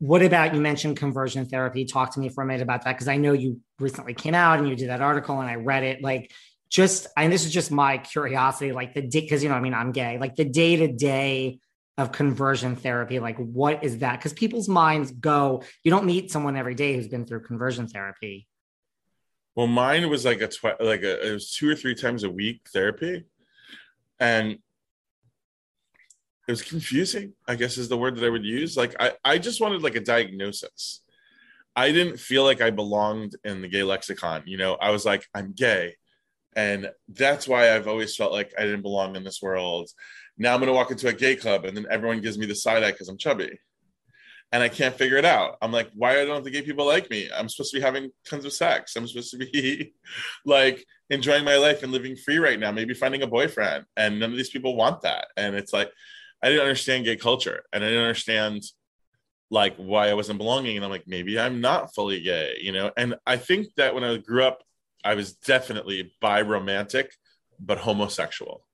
what about you mentioned conversion therapy? Talk to me for a minute about that because I know you recently came out and you did that article and I read it. Like, just and this is just my curiosity, like the day because you know, I mean, I'm gay, like the day to day of conversion therapy, like what is that? Because people's minds go, you don't meet someone every day who's been through conversion therapy. Well, mine was like a tw- like a it was two or three times a week therapy, and it was confusing i guess is the word that i would use. Like i, I just wanted like a diagnosis. I didn't feel like i belonged in the gay lexicon you know? I was like i'm gay. And that's why i've always felt like i didn't belong in this world. Now i'm to walk into a gay club and then everyone gives me the side eye because i'm chubby and i can't figure it out i'm like why don't the gay people like me i'm supposed to be having tons of sex i'm supposed to be [LAUGHS] like enjoying my life and living free right now maybe finding a boyfriend and none of these people want that and it's like I didn't understand gay culture and I didn't understand like why I wasn't belonging. And I'm like, maybe I'm not fully gay, you know? And I think that when I grew up, I was definitely bi romantic, but homosexual.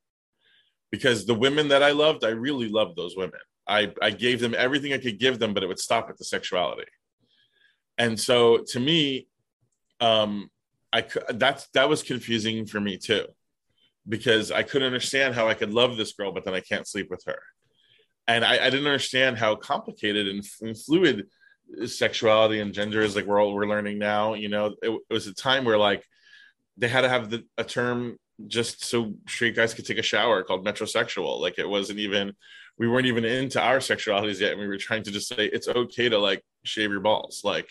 Because the women that I loved, I really loved those women. I, I gave them everything I could give them, but it would stop at the sexuality. And so to me, um, I that's that was confusing for me too, because I couldn't understand how I could love this girl, but then I can't sleep with her and I, I didn't understand how complicated and, fluid sexuality and gender is. Like we're all we're learning now. You know, it, it was a time where like they had to have the, a term just so straight guys could take a shower called metrosexual. Like it wasn't even we weren't even into our sexualities yet, and we were trying to just say it's okay to like shave your balls. Like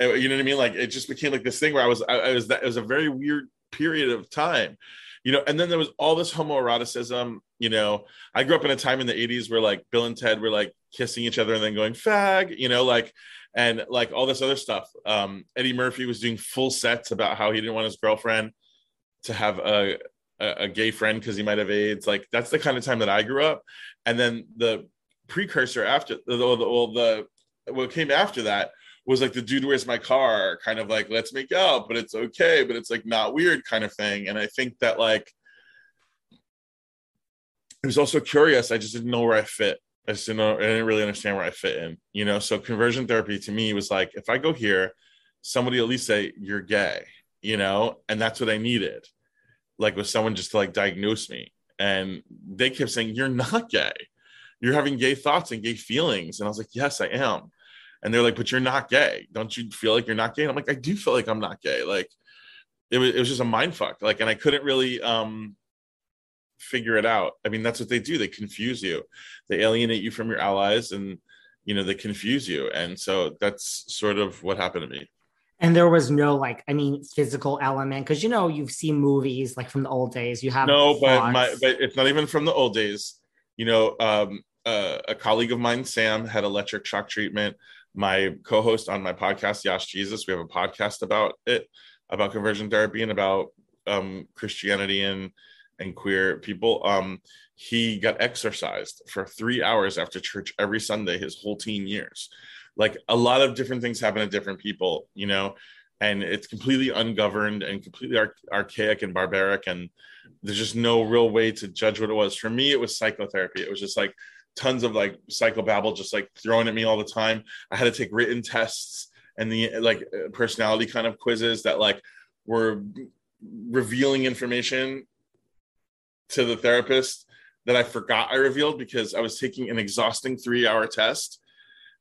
you know what I mean? Like it just became like this thing where I was I, I was that it was a very weird period of time you know, and then there was all this homoeroticism. You know, I grew up in a time in the 80s where like Bill and Ted were like kissing each other and then going fag, you know, like and like all this other stuff. Um, Eddie Murphy was doing full sets about how he didn't want his girlfriend to have a a, gay friend because he might have AIDS. Like that's the kind of time that I grew up. And then the precursor after the the, the, the what came after that was like the dude where's my car kind of like let's make out but it's okay but it's like not weird kind of thing and i think that like it was also curious i just didn't know where i fit I just didn't know, I didn't really understand where I fit in, you know. So conversion therapy to me was like, if I go here, somebody at least say you're gay, you know, and that's what I needed. Like with someone just to like diagnose me. And they kept saying, You're not gay. You're having gay thoughts and gay feelings. And I was like, Yes, I am. And they're like, But you're not gay. Don't you feel like you're not gay? And I'm like, I do feel like I'm not gay. Like it was, it was just a mind fuck. Like, and I couldn't really um figure it out. I mean, that's what they do. They confuse you. They alienate you from your allies and you know, they confuse you. And so that's sort of what happened to me. And there was no like, I mean, physical element because you know you've seen movies like from the old days. You have no, but my but it's not even from the old days. You know, um, uh, a colleague of mine, Sam, had electric shock treatment. My co-host on my podcast, Yash Jesus, we have a podcast about it, about conversion therapy and about um, Christianity and and queer people. Um, he got exorcised for three hours after church every Sunday his whole teen years like a lot of different things happen to different people you know? And it's completely ungoverned and completely ar- archaic and barbaric and there's just no real way to judge what it was. For me it was psychotherapy. It was just like tons of like psychobabble just like thrown at me all the time. I had to take written tests and the like personality kind of quizzes that like were revealing information to the therapist that i forgot i revealed because i was taking an exhausting three hour test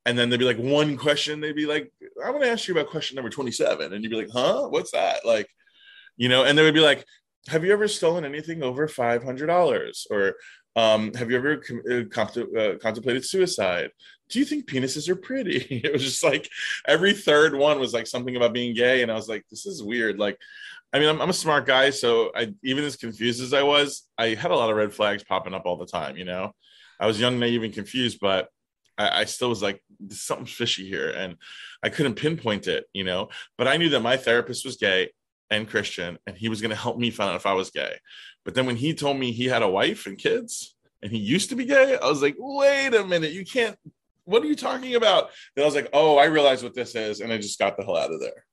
and then there'd be like one question they'd be like i want to ask you about question number 27 and you'd be like huh? What's that? Like you know and they would be like have you ever stolen anything over $500 or um, have you ever uh, uh, contemplated suicide? Do you think penises are pretty? [LAUGHS] It was just like every third one was like something about being gay and i was like this is weird. Like i mean i'm, I'm a smart guy so i even as confused as i was i had a lot of red flags popping up all the time you know? I was young naive and confused but I, I still was like, something's fishy here. And I couldn't pinpoint it, you know, but I knew that my therapist was gay and Christian, and he was going to help me find out if I was gay. But then when he told me he had a wife and kids and he used to be gay, I was like, wait a minute, you can't, what are you talking about? Then I was like, oh, I realize what this is. And I just got the hell out of there.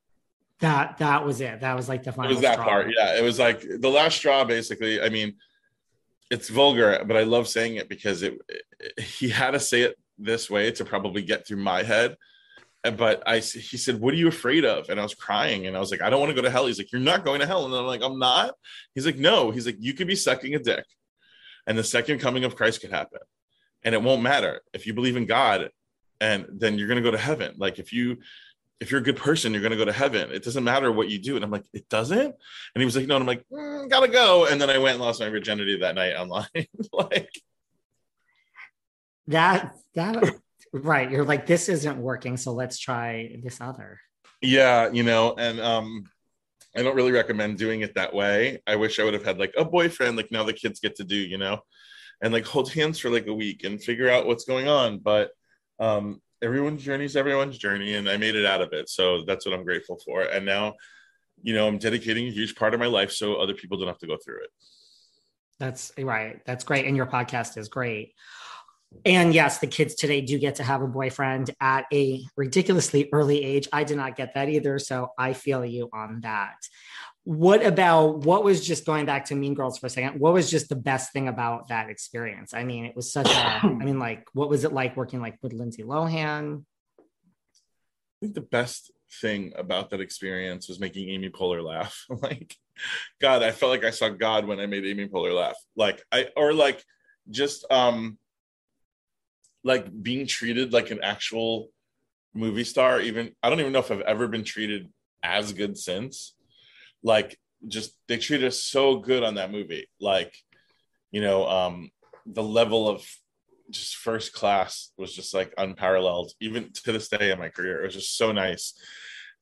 That that was it. That was like the final. It was that straw. part. Yeah, it was like the last straw. Basically, I mean, it's vulgar, but I love saying it because it, it he had to say it this way to probably get through my head. But I, he said, "What are you afraid of?" And I was crying, and I was like, "I don't want to go to hell." He's like, "You're not going to hell," and I'm like, "I'm not." He's like, "No." He's like, "You could be sucking a dick, and the second coming of Christ could happen, and it won't matter if you believe in God, and then you're to go to heaven. Like if you." If you're a good person, you're going to go to heaven. It doesn't matter what you do. And I'm like, it doesn't. And he was like, no. And I'm like, mm, gotta go. And then I went and lost my virginity that night online. [LAUGHS] like, that that right. You're like this isn't working so let's try this other. Yeah you know and um i don't really recommend doing it that way. I wish i would have had like a boyfriend like now the kids get to do you know and like hold hands for like a week and figure out what's going on. But um everyone's journey is everyone's journey and i made it out of it so that's what i'm grateful for. And now you know i'm dedicating a huge part of my life so other people don't have to go through it. That's right. That's great. And your podcast is great and yes, the kids today do get to have a boyfriend at a ridiculously early age. I did not get that either. So I feel you on that. What about what was just going back to Mean Girls for a second? What was just the best thing about that experience? I mean, it was such a, I mean, like, what was it like working like with Lindsay Lohan? I think the best thing about that experience was making Amy Poehler laugh. [LAUGHS] like, God, I felt like I saw God when I made Amy Poehler laugh. Like, I, or like, just, um, like being treated like an actual movie star even i don't even know if i've ever been treated as good since. Like just they treated us so good on that movie. Like you know um the level of just first class was just like unparalleled. Even to this day in my career it was just so nice.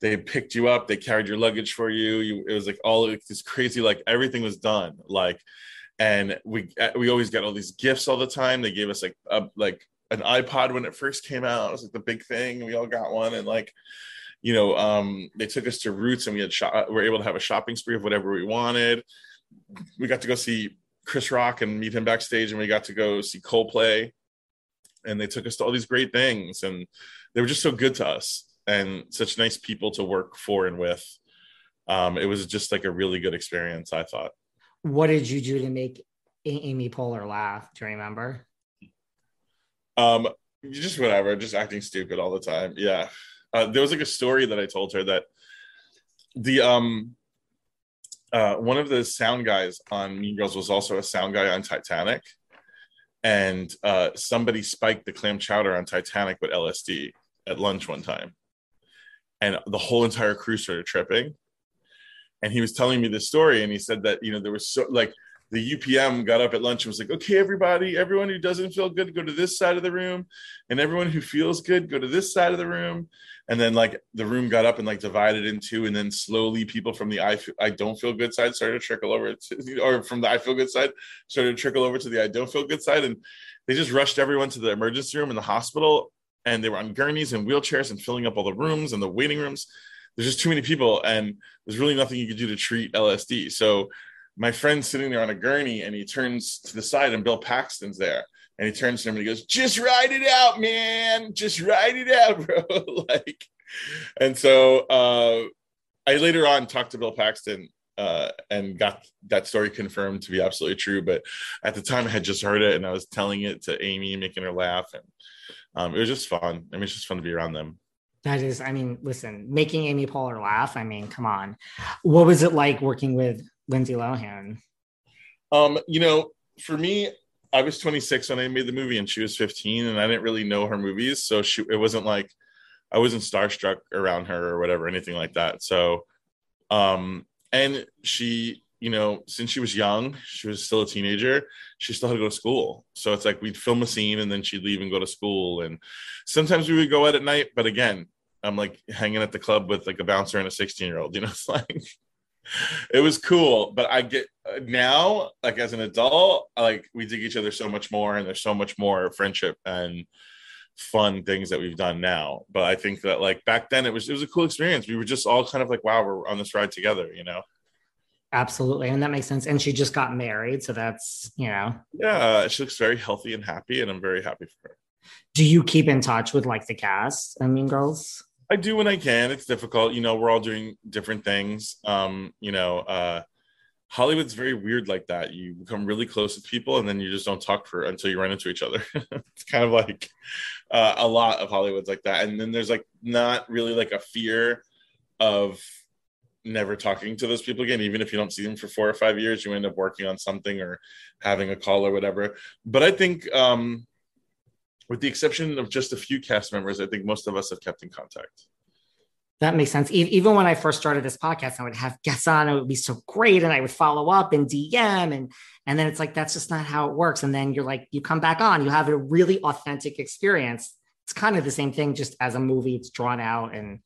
They picked you up they carried your luggage for you. You it was like all this crazy like everything was done. Like and we we always got all these gifts all the time. They gave us like a, like an iPod when it first came out. It was like the big thing. We all got one, and like, you know, um, they took us to Roots, and we had shop- we were able to have a shopping spree of whatever we wanted. We got to go see Chris Rock and meet him backstage, and we got to go see Coldplay, and they took us to all these great things, and they were just so good to us, and such nice people to work for and with. Um, it was just like a really good experience. I thought. What did you do to make Amy Poehler laugh? Do you remember? Um, just whatever, just acting stupid all the time. Yeah. Uh, there was like a story that I told her that the um uh one of the sound guys on Mean Girls was also a sound guy on Titanic. And uh somebody spiked the clam chowder on Titanic with LSD at lunch one time. And the whole entire crew started tripping. And he was telling me this story, and he said that you know there was so like the UPM got up at lunch and was like, okay, everybody, everyone who doesn't feel good, go to this side of the room. And everyone who feels good, go to this side of the room. And then like the room got up and like divided in two. And then slowly people from the I, I don't feel good side started to trickle over to, or from the I feel good side started to trickle over to the I don't feel good side. And they just rushed everyone to the emergency room in the hospital. And they were on gurneys and wheelchairs and filling up all the rooms and the waiting rooms. There's just too many people. And there's really nothing you could do to treat LSD. So my friend's sitting there on a gurney and he turns to the side and Bill Paxton's there. And he turns to him and he goes, just ride it out, man. Just ride it out, [LAUGHS] bro. like, and so uh, I later on talked to Bill Paxton uh, and got that story confirmed to be absolutely true. But at the time, I had just heard it and I was telling it to Amy, making her laugh, and um, it was just fun. I mean, it's just fun to be around them. That is, I mean, listen, making Amy Poehler laugh. I mean, come on. What was it like working with Lindsay Lohan? Um, you know, for me, I was 26 when I made the movie, and she was 15, and I didn't really know her movies, so she it wasn't like I wasn't starstruck around her or whatever, anything like that. So, um, and she, you know, since she was young, she was still a teenager. She still had to go to school, so it's like we'd film a scene and then she'd leave and go to school, and sometimes we would go out at night. But again, I'm like hanging at the club with like a bouncer and a 16 year old. You know, [LAUGHS] it's like [LAUGHS] it was cool but i get now like as an adult like we dig each other so much more and there's so much more friendship and fun things that we've done now. But i think that like back then it was it was a cool experience. We were just all kind of like wow we're on this ride together you know? Absolutely and that makes sense and she just got married so that's you know. Yeah she looks very healthy and happy and i'm very happy for her. Do you keep in touch with like the cast i mean girls I do when I can. It's difficult. You know, we're all doing different things. Um, you know, uh, Hollywood's very weird like that. You become really close with people and then you just don't talk for until you run into each other. [LAUGHS] it's kind of like uh, a lot of Hollywood's like that. And then there's like not really like a fear of never talking to those people again even if you don't see them for four or five years you end up working on something or having a call or whatever but i think um with the exception of just a few cast members, I think most of us have kept in contact. That makes sense. Even when I first started this podcast, I would have guests on. It would be so great, and I would follow up and DM, and and then it's like that's just not how it works. And then you're like, you come back on, you have a really authentic experience. It's kind of the same thing, just as a movie. It's drawn out and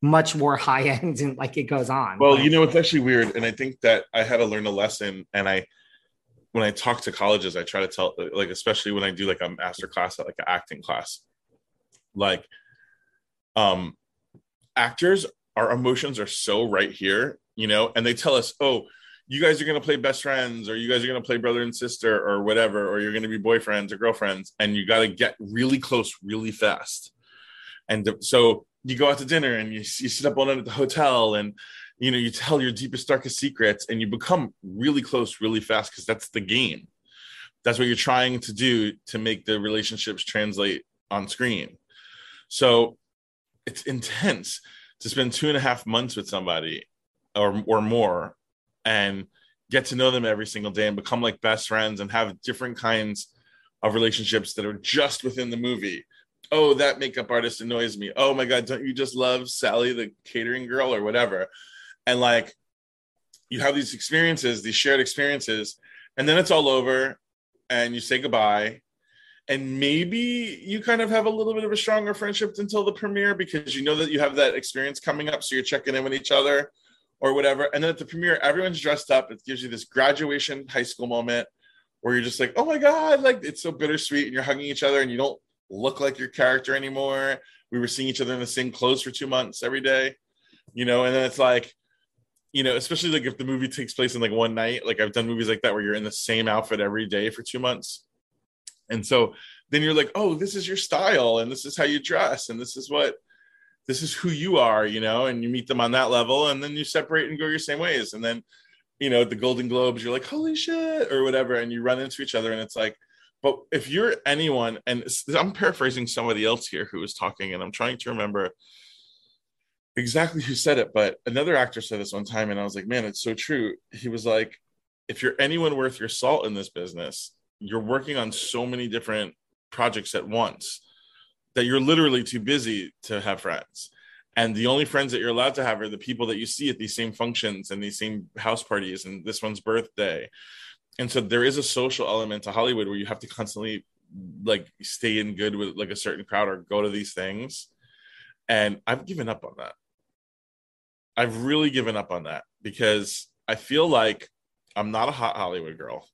much more [LAUGHS] high end, and like it goes on. Well, but, you know, it's actually weird, and I think that I had to learn a lesson, and I when I talk to colleges, I try to tell like especially when I do like a master class at like an acting class, like um actors, our emotions are so right here, you know, and they tell us, oh, you guys are gonna play best friends, or you guys are gonna play brother and sister, or whatever, or you're gonna be boyfriends or girlfriends, and you gotta get really close really fast. And so you go out to dinner and you, you sit up all night at the hotel and you know you tell your deepest darkest secrets and you become really close really fast because that's the game. That's what you're trying to do to make the relationships translate on screen. So it's intense to spend two and a half months with somebody or, or more and get to know them every single day and become like best friends and have different kinds of relationships that are just within the movie. Oh that makeup artist annoys me. Oh my god don't you just love sally the catering girl or whatever and like you have these experiences these shared experiences and then it's all over and you say goodbye. And maybe you kind of have a little bit of a stronger friendship until the premiere because you know that you have that experience coming up so you're checking in with each other or whatever. And then at the premiere everyone's dressed up. It gives you this graduation high school moment where you're just like oh my god like it's so bittersweet and you're hugging each other and you don't look like your character anymore. We were seeing each other in the same clothes for two months every day you know? And then it's like you know, especially like if the movie takes place in like one night, like I've done movies like that where you're in the same outfit every day for two months. And so then you're like, oh, this is your style and this is how you dress and this is what this is who you are, you know, and you meet them on that level and then you separate and go your same ways. And then, you know, the Golden Globes, you're like, holy shit, or whatever, and you run into each other and it's like, But if you're anyone, and I'm paraphrasing somebody else here who was talking, and I'm trying to remember exactly who said it, but another actor said this one time, and I was like, man, it's so true. He was like, if you're anyone worth your salt in this business, you're working on so many different projects at once that you're literally too busy to have friends. And the only friends that you're allowed to have are the people that you see at these same functions and these same house parties and this one's birthday. And so there is a social element to Hollywood where you have to constantly like stay in good with like a certain crowd or go to these things. And I've given up on that. I've really given up on that because I feel like I'm not a hot Hollywood girl.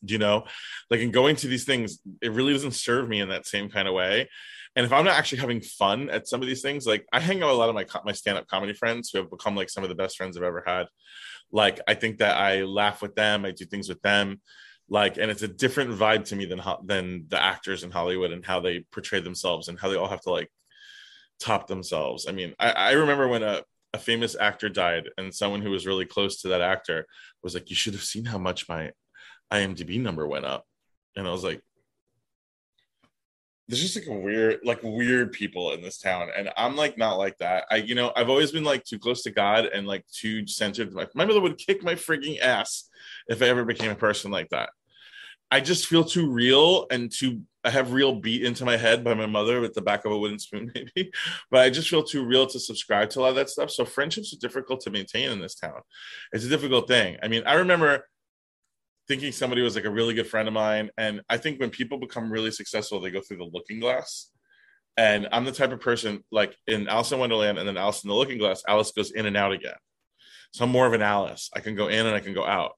You know, like in going to these things, it really doesn't serve me in that same kind of way. And if I'm not actually having fun at some of these things, like I hang out with a lot of my my stand up comedy friends who have become like some of the best friends I've ever had. Like I think that I laugh with them, I do things with them, like, and it's a different vibe to me than than the actors in Hollywood and how they portray themselves and how they all have to like top themselves. I mean, I, I remember when a a famous actor died and someone who was really close to that actor was like you should have seen how much my imdb number went up. And i was like there's just like a weird like weird people in this town and i'm like not like that. I you know i've always been like too close to god and like too centered my, my mother would kick my freaking ass if i ever became a person like that. I just feel too real and too I have real beat into my head by my mother with the back of a wooden spoon, [LAUGHS] maybe. But I just feel too real to subscribe to a lot of that stuff. So friendships are difficult to maintain in this town. It's a difficult thing. I mean, I remember thinking somebody was like a really good friend of mine. And I think when people become really successful, they go through the looking glass. And I'm the type of person like in Alice in Wonderland and then Alice in the Looking Glass, Alice goes in and out again. So I'm more of an Alice. I can go in and I can go out.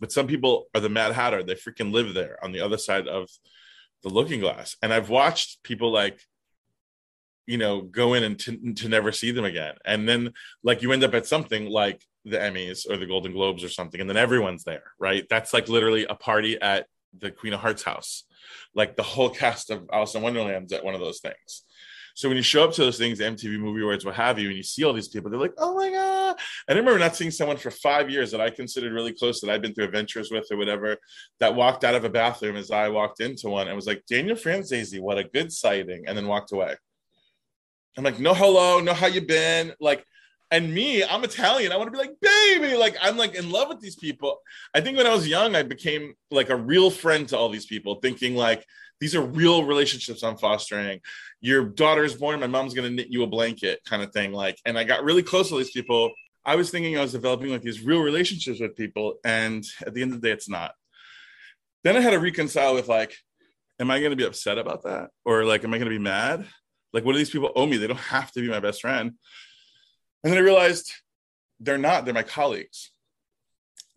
But some people are the Mad Hatter. They freaking live there on the other side of the looking glass. And i've watched people like you know go in and to, to never see them again. And then like you end up at something like the emmys or the golden globes or something and then everyone's there right? That's like literally a party at the queen of hearts house. Like the whole cast of alice in wonderland's at one of those things so when you show up to those things, MTV Movie Awards, what have you, and you see all these people, they're like, "Oh my god!" And I remember not seeing someone for five years that I considered really close, that I'd been through adventures with or whatever, that walked out of a bathroom as I walked into one and was like, "Daniel Franzese, what a good sighting," and then walked away. I'm like, "No hello, no how you been?" Like, and me, I'm Italian. I want to be like, baby, like I'm like in love with these people. I think when I was young, I became like a real friend to all these people, thinking like these are real relationships I'm fostering. Your daughter is born, my mom's gonna knit you a blanket, kind of thing. Like, and I got really close to these people. I was thinking I was developing like these real relationships with people, and at the end of the day, it's not. Then I had to reconcile with like, am I gonna be upset about that, or like, am I gonna be mad? Like, what do these people owe me? They don't have to be my best friend. And then I realized they're not. They're my colleagues.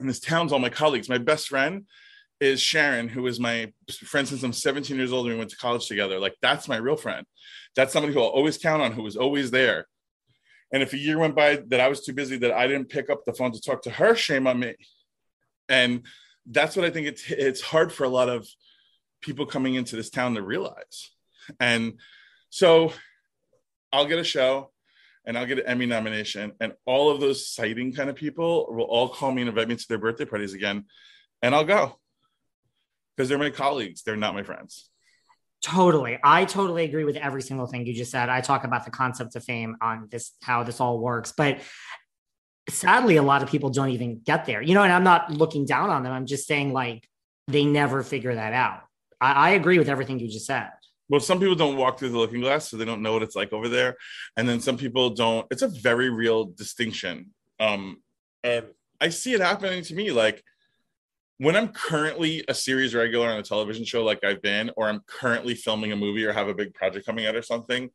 And this town's all my colleagues. My best friend is Sharon, who is my friend since I'm 17 years old and we went to college together. Like that's my real friend. That's somebody who I'll always count on, who was always there. And if a year went by that I was too busy that I didn't pick up the phone to talk to her, shame on me. And that's what I think it's it's hard for a lot of people coming into this town to realize. And so I'll get a show and I'll get an Emmy nomination, and all of those sighting kind of people will all call me and invite me to their birthday parties again, and I'll go because they're my colleagues. They're not my friends. Totally. I totally agree with every single thing you just said. I talk about the concept of fame on this, how this all works. But sadly, a lot of people don't even get there, you know, and I'm not looking down on them. I'm just saying, like, they never figure that out. I, I agree with everything you just said. Well, some people don't walk through the looking glass, so they don't know what it's like over there. And then some people don't. It's a very real distinction. Um, and I see it happening to me. Like, when I'm currently a series regular on a television show like I've been, or I'm currently filming a movie or have a big project coming out or something,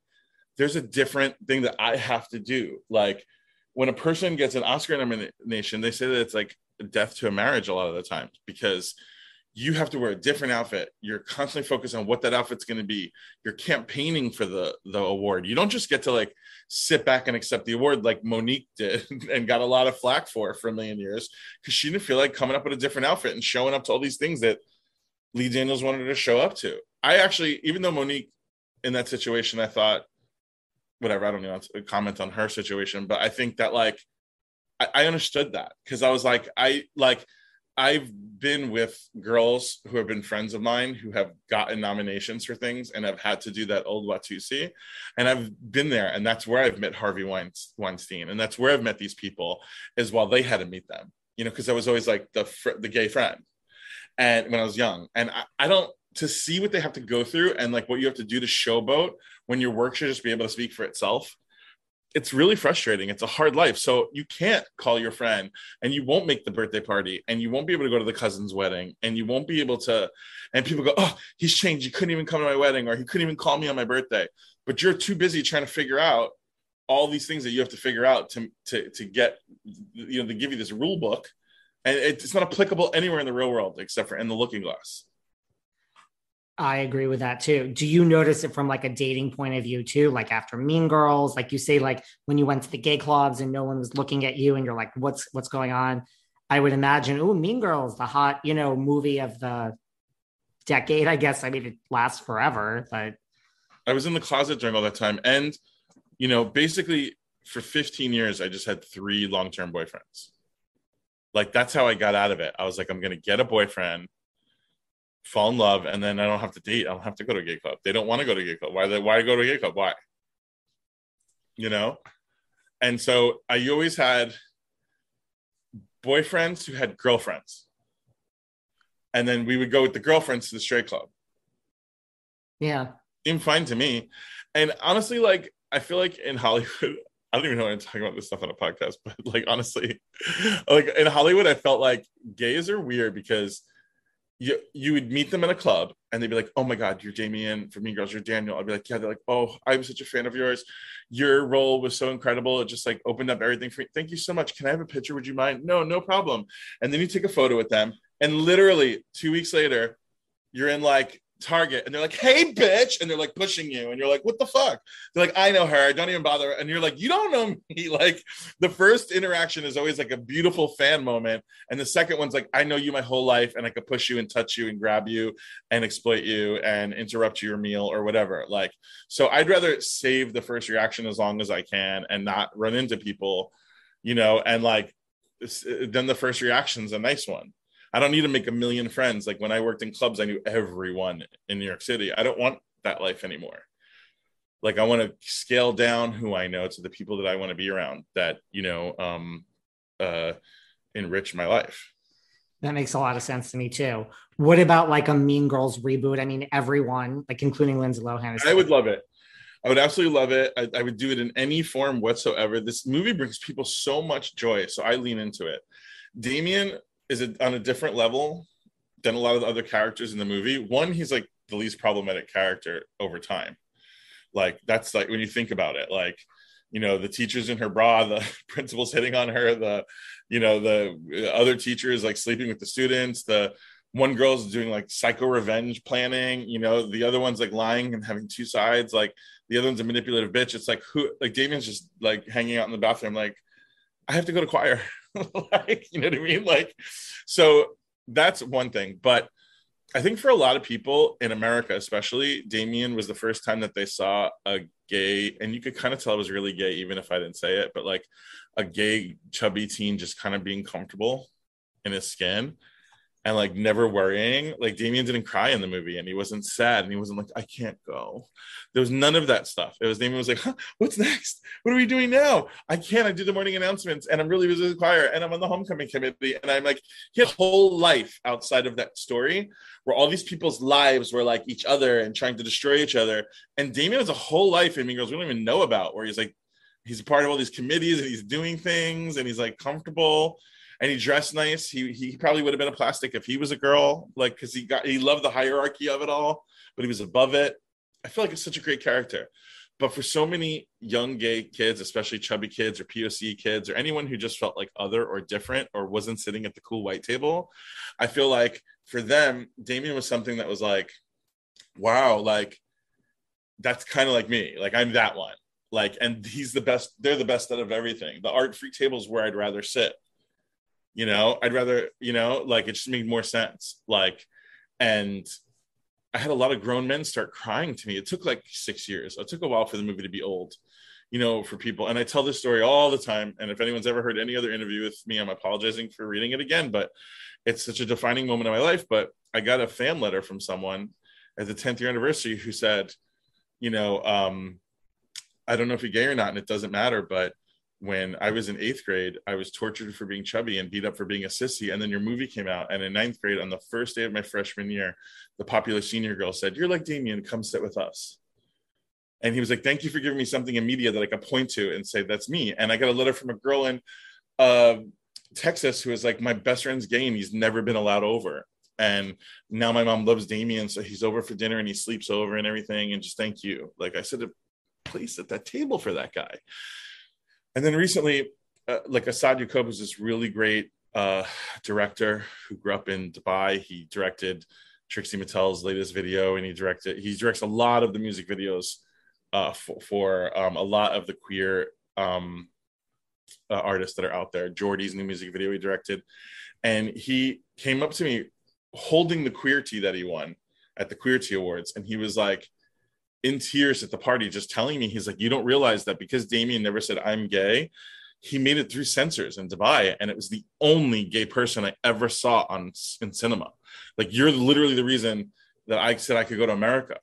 there's a different thing that I have to do. Like when a person gets an Oscar nomination, they say that it's like death to a marriage a lot of the times because you have to wear a different outfit. You're constantly focused on what that outfit's going to be. You're campaigning for the the award. You don't just get to like sit back and accept the award like Mo'Nique did [LAUGHS] and got a lot of flack for for a million years because she didn't feel like coming up with a different outfit and showing up to all these things that Lee Daniels wanted to show up to. I actually, even though Mo'Nique in that situation, I thought, whatever, I don't know to comment on her situation, but I think that like I, I understood that because I was like, I like I've been with girls who have been friends of mine who have gotten nominations for things and have had to do that old Watusi. And I've been there, and that's where I've met Harvey Weinstein, and that's where I've met these people, is while they had to meet them, you know, because I was always like the fr- the gay friend, and when I was young, and I, I don't to see what they have to go through and like what you have to do to showboat when your work should just be able to speak for itself it's really frustrating. It's a hard life. So you can't call your friend and you won't make the birthday party and you won't be able to go to the cousin's wedding and you won't be able to. And people go, Oh, he's changed. He couldn't even come to my wedding or he couldn't even call me on my birthday. But you're too busy trying to figure out all these things that you have to figure out to, to, to get, you know, to give you this rule book. And it's not applicable anywhere in the real world except for in the looking glass. I agree with that too. Do you notice it from like a dating point of view too? Like after Mean Girls, like you say, like when you went to the gay clubs and no one was looking at you and you're like, what's what's going on? I would imagine, oh, Mean Girls, the hot, you know, movie of the decade. I guess. I mean, it lasts forever, but I was in the closet during all that time. And, you know, basically for 15 years, I just had three long-term boyfriends. Like that's how I got out of it. I was like, I'm gonna get a boyfriend fall in love, and then I don't have to date. I don't have to go to a gay club. They don't want to go to a gay club. Why? They, why go to a gay club? Why? You know, and so I always had boyfriends who had girlfriends, and then we would go with the girlfriends to the straight club. Yeah, seemed fine to me. And honestly, like I feel like in Hollywood, [LAUGHS] I don't even know why I'm talking about this stuff on a podcast, but like honestly, [LAUGHS] like in Hollywood, I felt like gays are weird because you you would meet them in a club and they'd be like, "Oh my God, you're Damian from Mean Girls. You're Daniel." I'd be like, "Yeah." They're like, "Oh, I'm such a fan of yours. Your role was so incredible. It just like opened up everything for me. Thank you so much. Can I have a picture? Would you mind?" No, no problem. And then you take a photo with them, and literally two weeks later, you're in like Target and they're like, hey, bitch. And they're like pushing you. And you're like, what the fuck? They're like, I know her. Don't even bother. And you're like, you don't know me. [LAUGHS] Like the first interaction is always like a beautiful fan moment. And the second one's like, I know you my whole life and I could push you and touch you and grab you and exploit you and interrupt your meal or whatever. Like, so I'd rather save the first reaction as long as I can and not run into people, you know, and like, uh, then the first reaction's a nice one I don't need to make a million friends. Like when I worked in clubs, I knew everyone in New York City. I don't want that life anymore. Like I want to scale down who I know to the people that I want to be around that, you know, um, uh, enrich my life. That makes a lot of sense to me too. What about like a Mean Girls reboot? I mean, everyone, like including Lindsay Lohan. I would love it. I would absolutely love it. I, I, would do it in any form whatsoever. This movie brings people so much joy, so I lean into it. Damian is it on a different level than a lot of the other characters in the movie. One, he's like the least problematic character over time. Like that's like when you think about it, like you know the teachers in her bra, [LAUGHS] the principal's hitting on her, the you know the other teachers like sleeping with the students, the one girl's doing like psycho revenge planning, you know, the other one's like lying and having two sides, like the other one's a manipulative bitch. It's like who like Damian's just like hanging out in the bathroom, like I have to go to choir. [LAUGHS] like, you know what I mean? Like, so that's one thing. But I think for a lot of people in America, especially, Damian was the first time that they saw a gay, and you could kind of tell it was really gay, even if I didn't say it, but like a gay, chubby teen just kind of being comfortable in his skin and like never worrying. Like Damian didn't cry in the movie and he wasn't sad and he wasn't like, I can't go. There was none of that stuff. It was Damian was like, huh, what's next? What are we doing now? I can't. I do the morning announcements and I'm really busy with choir and I'm on the homecoming committee. And I'm like, he had whole life outside of that story where all these people's lives were like each other and trying to destroy each other. And Damian has a whole life in Mean Girls we don't even know about where he's like, he's a part of all these committees and he's doing things and he's like comfortable and he dressed nice. He he probably would have been a plastic if he was a girl, like because he got he loved the hierarchy of it all, but he was above it. I feel like it's such a great character. But for so many young gay kids, especially chubby kids or POC kids or anyone who just felt like other or different or wasn't sitting at the cool white table, I feel like for them, Damian was something that was like, wow, like that's kind of like me. Like I'm that one. Like, and he's the best, they're the best out of everything. The art freak table is where I'd rather sit you know i'd rather you know like it just made more sense like and i had a lot of grown men start crying to me it took like six years it took a while for the movie to be old you know, for people. And I tell this story all the time. And if anyone's ever heard any other interview with me, I'm apologizing for reading it again, but it's such a defining moment in my life. But I got a fan letter from someone at the 10th year anniversary who said, you know, um, I don't know if you're gay or not, and it doesn't matter, but when I was in eighth grade, I was tortured for being chubby and beat up for being a sissy. And then your movie came out. And in ninth grade, on the first day of my freshman year, the popular senior girl said, You're like Damian, come sit with us. And he was like, Thank you for giving me something in media that I could point to and say, That's me. And I got a letter from a girl in uh, Texas who was like, My best friend's gay and he's never been allowed over. And now my mom loves Damian. So he's over for dinner and he sleeps over and everything. And just thank you. Like I said, a place at that table for that guy. And then recently, uh, like Asad Yaqub was this really great uh, director who grew up in Dubai. He directed Trixie Mattel's latest video, and he directed he directs a lot of the music videos uh, for, for um, a lot of the queer um, uh, artists that are out there. Jordy's new music video he directed, and he came up to me holding the queerty that he won at the queerty awards, and he was like in tears at the party, just telling me, he's like, you don't realize that because Damian never said I'm gay, he made it through censors in Dubai, and it was the only gay person I ever saw on in cinema. Like you're literally the reason that I said I could go to America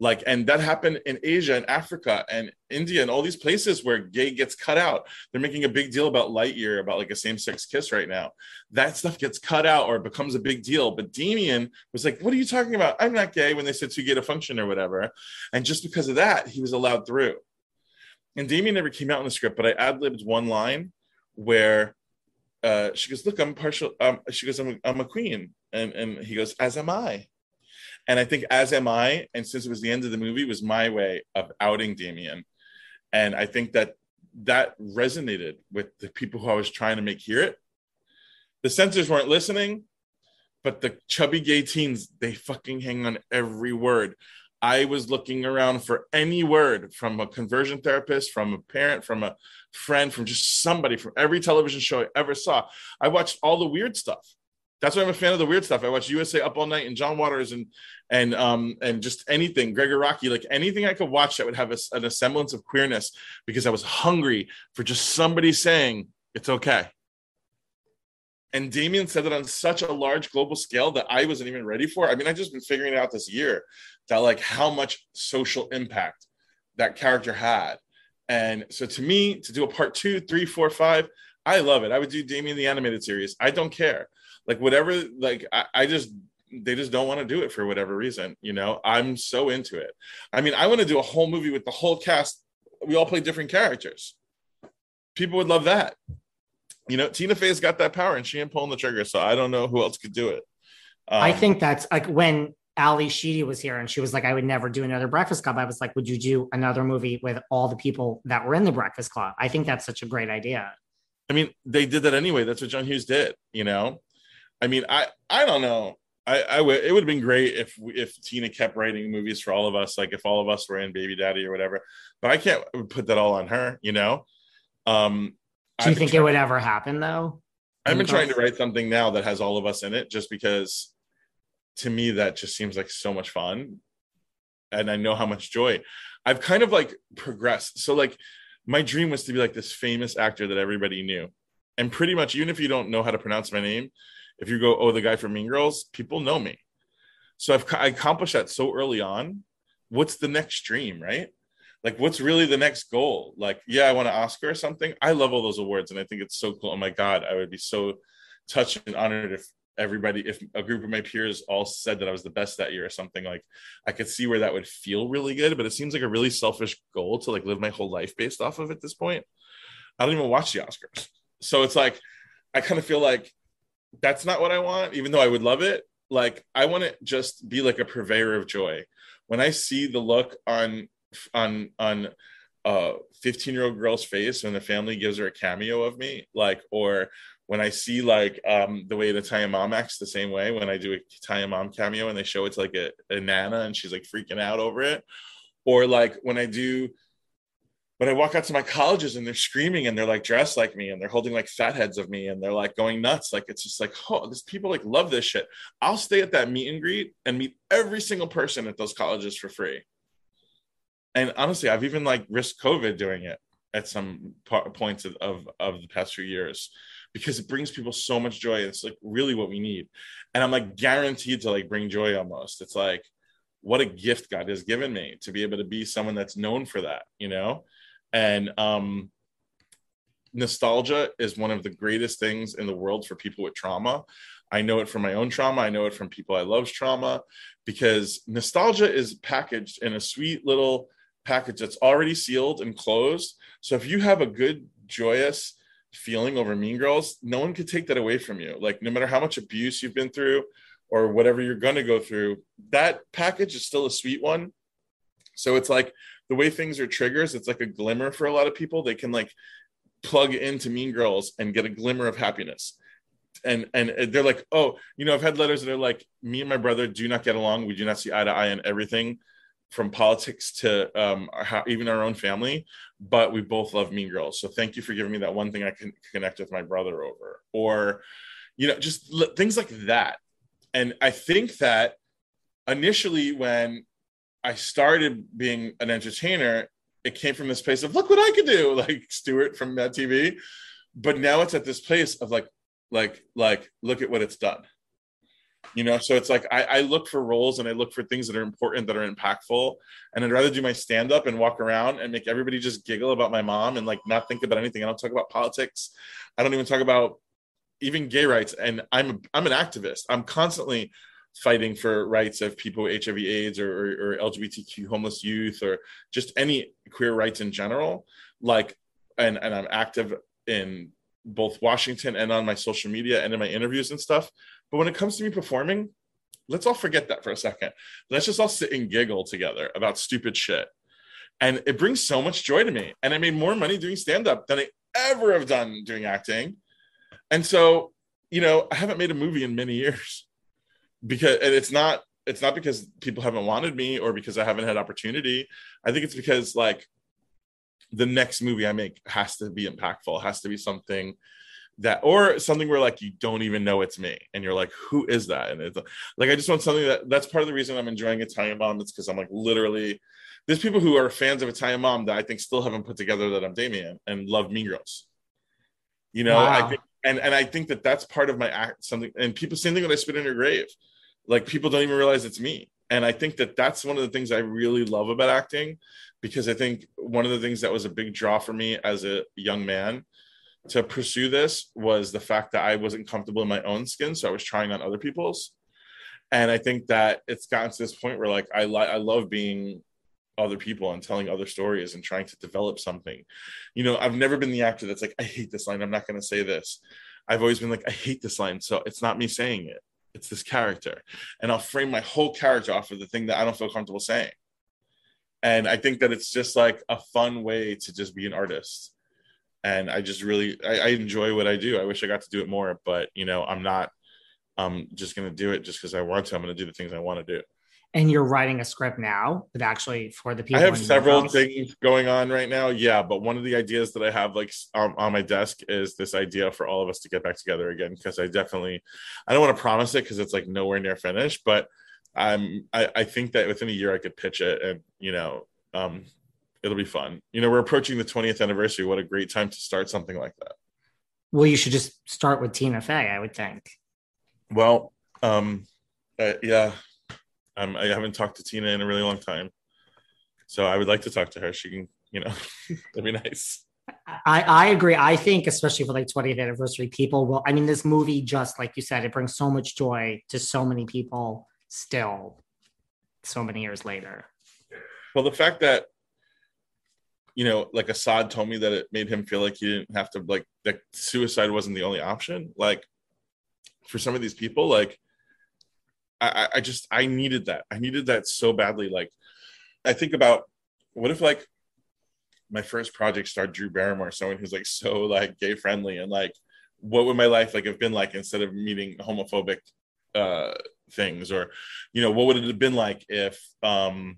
like and that happened in asia and africa and india and all these places where gay gets cut out. They're making a big deal about lightyear about like a same-sex kiss right now. That stuff gets cut out or becomes a big deal. But damian was like what are you talking about? I'm not gay when they said too gay to function or whatever. And just because of that he was allowed through. And damian never came out in the script but i ad-libbed one line where uh, she goes look i'm partial um, she goes I'm a, I'm a queen. And and he goes as am i and I think as am I. And since it was the end of the movie, was my way of outing Damian. And I think that that resonated with the people who I was trying to make hear it. The censors weren't listening, but the chubby gay teens, they fucking hang on every word. I was looking around for any word from a conversion therapist, from a parent, from a friend, from just somebody from every television show I ever saw. I watched all the weird stuff that's why I'm a fan of the weird stuff. I watch USA Up All Night and John Waters and and um and just anything Gregg Araki, like anything I could watch that would have a, an semblance of queerness because I was hungry for just somebody saying it's okay. And Damian said it on such a large global scale that I wasn't even ready for. I mean, I've just been figuring it out this year that like how much social impact that character had. And so to me, to do a part two, three, four, five, I love it. I would do Damian the animated series. I don't care like whatever like I, I just they just don't want to do it for whatever reason you know i'm so into it i mean i want to do a whole movie with the whole cast we all play different characters people would love that you know tina fey's got that power and she ain't pulling the trigger so i don't know who else could do it um, i think that's like when Ally Sheedy was here and she was like, I would never do another Breakfast Club. I was like, Would you do another movie with all the people that were in the Breakfast Club? I think that's such a great idea. I mean, they did that anyway. That's what John Hughes did, you know? I mean, I I don't know. I, I it would have been great if if Tina kept writing movies for all of us, like if all of us were in Baby Daddy or whatever. But I can't put that all on her, you know. Um, Do you think trying, it would ever happen though? I've been trying to write something now that has all of us in it, just because to me that just seems like so much fun, and I know how much joy. I've kind of like progressed. So like my dream was to be like this famous actor that everybody knew, and pretty much even if you don't know how to pronounce my name if you go, oh, the guy from Mean Girls, people know me. So I've I accomplished that so early on. What's the next dream, right? Like, what's really the next goal? Like, yeah, I want an Oscar or something. I love all those awards, and I think it's so cool. Oh my god, I would be so touched and honored if everybody, if a group of my peers all said that I was the best that year or something. Like, I could see where that would feel really good, but it seems like a really selfish goal to like live my whole life based off of at this point. I don't even watch the Oscars, so it's like I kind of feel like that's not what I want, even though I would love it. Like I want to just be like a purveyor of joy. When I see the look on on on a 15 year old girl's face when the family gives her a cameo of me, like or when I see like um, the way an Italian mom acts the same way when I do a Italian mom cameo and they show it to like a, a nana and she's like freaking out over it, or like when I do but I walk out to my colleges and they're screaming and they're like dressed like me and they're holding like fat heads of me and they're like going nuts. Like it's just like, oh, this people like love this shit. I'll stay at that meet and greet and meet every single person at those colleges for free. and honestly, I've even like risked COVID doing it at some points of, of, of the past few years because it brings people so much joy. It's like really what we need. And I'm like guaranteed to like bring joy almost. It's like, what a gift God has given me to be able to be someone that's known for that, you know? And um nostalgia is one of the greatest things in the world for people with trauma. I know it from my own trauma. I know it from people I love's trauma because nostalgia is packaged in a sweet little package that's already sealed and closed. So if you have a good, joyous feeling over Mean Girls, no one could take that away from you. Like no matter how much abuse you've been through or whatever you're going to go through, that package is still a sweet one. So it's like the way things are triggers, it's like a glimmer for a lot of people. They can like plug into Mean Girls and get a glimmer of happiness. And and they're like, oh, you know, I've had letters that are like, me and my brother do not get along. We do not see eye to eye on everything, from politics to um, our, even our own family. But we both love Mean Girls. So thank you for giving me that one thing I can connect with my brother over, or you know, just l- things like that. And I think that initially when I started being an entertainer, it came from this place of look what I could do, [LAUGHS] like Stuart from Mad TV. But now it's at this place of like, like, like, look at what it's done. You know, so it's like I, I look for roles and I look for things that are important, that are impactful. And I'd rather do my stand up and walk around and make everybody just giggle about my mom and like not think about anything. I don't talk about politics. I don't even talk about even gay rights. And I'm I'm an activist. I'm constantly fighting for rights of people with HIV AIDS or, or, or, LGBTQ homeless youth or just any queer rights in general. Like, and, and I'm active in both Washington and on my social media and in my interviews and stuff. But when it comes to me performing, let's all forget that for a second. Let's just all sit and giggle together about stupid shit. And it brings so much joy to me. And I made more money doing stand up than I ever have done doing acting. And so, you know, I haven't made a movie in many years because and it's not it's not because people haven't wanted me or because I haven't had opportunity. I think it's because like the next movie I make has to be impactful, has to be something that or something where like you don't even know it's me and you're like who is that and it's like i just want something that that's part of the reason i'm enjoying italian mom it's because i'm like literally there's people who are fans of italian mom that i think still haven't put together that i'm damian and love mean girls you know wow. i think and and i think that that's part of my act something and people same thing when i spit in your grave. Like people don't even realize it's me. And i think that that's one of the things i really love about acting because i think one of the things that was a big draw for me as a young man to pursue this was the fact that i wasn't comfortable in my own skin so i was trying on other people's. And i think that it's gotten to this point where like i li- i love being other people and telling other stories and trying to develop something. You know i've never been the actor that's like i hate this line. I'm not going to say this. I've always been like i hate this line. So it's not me saying it. It's this character. And i'll frame my whole character off of the thing that i don't feel comfortable saying. And i think that it's just like a fun way to just be an artist. And i just really I, I enjoy what i do. I wish i got to do it more but you know i'm not i'm just going to do it just because i want to. I'm going to do the things i want to do and you're writing a script now but actually for the people i have several things going on right now. Yeah but one of the ideas that i have like um, on my desk is this idea for all of us to get back together again because i definitely i don't want to promise it because it's like nowhere near finished but i'm I, I think that within a year i could pitch it and you know um it'll be fun. You know we're approaching the 20th anniversary. What a great time to start something like that. Well you should just start with tina fey i would think. Well um uh, yeah um, I haven't talked to Tina in a really long time, so I would like to talk to her. She can, you know, [LAUGHS] that'd be nice. I, I agree. I think, especially for like 20th anniversary, people will. I mean, this movie, just like you said, it brings so much joy to so many people still, so many years later. Well, the fact that you know, like Assad told me that it made him feel like he didn't have to like that suicide wasn't the only option. Like for some of these people, like I, I just I needed that. I needed that so badly. Like I think about what if like my first project starred Drew Barrymore, someone who's like so like gay friendly and like what would my life like have been like instead of meeting homophobic uh things or you know what would it have been like if um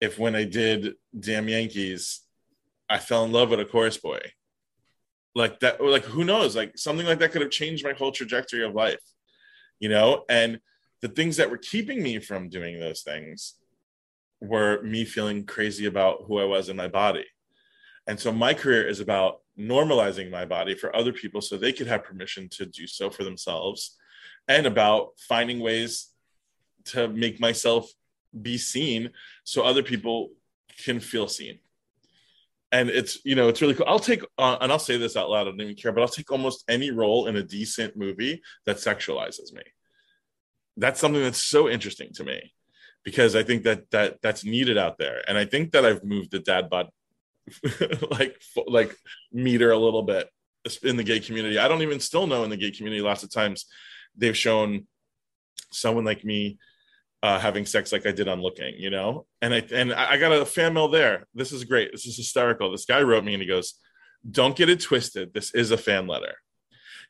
if when I did Damn Yankees I fell in love with a chorus boy like that like who knows like something like that could have changed my whole trajectory of life you know and the things that were keeping me from doing those things were me feeling crazy about who I was in my body. And so my career is about normalizing my body for other people so they could have permission to do so for themselves and about finding ways to make myself be seen so other people can feel seen. And it's you know it's really cool. I'll take uh, and i'll say this out loud i don't even care but i'll take almost any role in a decent movie that sexualizes me that's something that's so interesting to me because i think that that that's needed out there and i think that i've moved the dad bod [LAUGHS] like like meter a little bit in the gay community i don't even still know in the gay community lots of times they've shown someone like me uh, having sex like I did on Looking, you know. And I and I got a fan mail there. This is great. This is hysterical. This guy wrote me and he goes, "Don't get it twisted. This is a fan letter."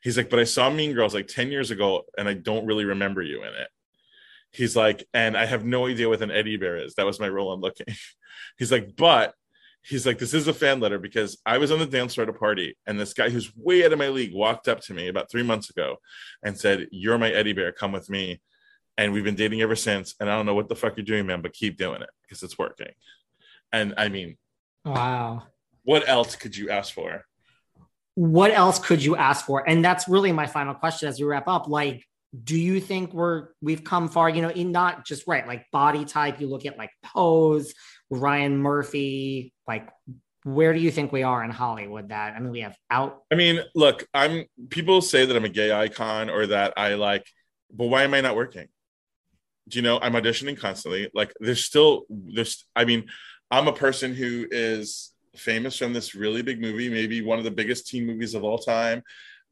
He's like, "But I saw Mean Girls like ten years ago, and I don't really remember you in it." He's like, and I have no idea what an Eddie Bear is. That was my role on Looking. [LAUGHS] He's like, but he's like, this is a fan letter because I was on the dance floor at a party, and this guy who's way out of my league walked up to me about three months ago and said, "You're my Eddie Bear. Come with me." and we've been dating ever since. And I don't know what the fuck you're doing, man, but keep doing it because it's working. And I mean, wow. What else could you ask for? What else could you ask for? And that's really my final question as we wrap up. Like, do you think we're we've come far? You know, in not just right, like body type. You look at like pose, Ryan Murphy. Like, where do you think we are in Hollywood? That I mean, we have out. I mean, look, I'm. People say that I'm a gay icon or that I like, but why am I not working? Do you know i'm auditioning constantly like there's still there's i mean i'm a person who is famous from this really big movie maybe one of the biggest teen movies of all time.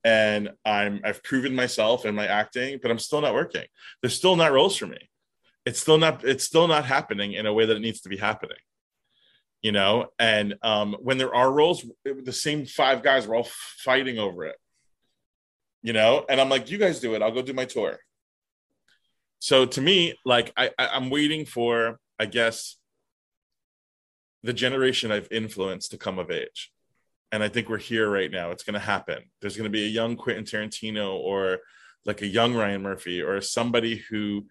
And i'm i've proven myself in my acting but i'm still not working. There's still not roles for me. It's still not it's still not happening in a way that it needs to be happening you know? And um when there are roles the same five guys were all fighting over it you know? And i'm like you guys do it. I'll go do my tour. So to me, like I, I am waiting for, I guess, the generation I've influenced to come of age. And I think we're here right now. It's going to happen. There's going to be a young Quentin Tarantino or like a young Ryan Murphy or somebody who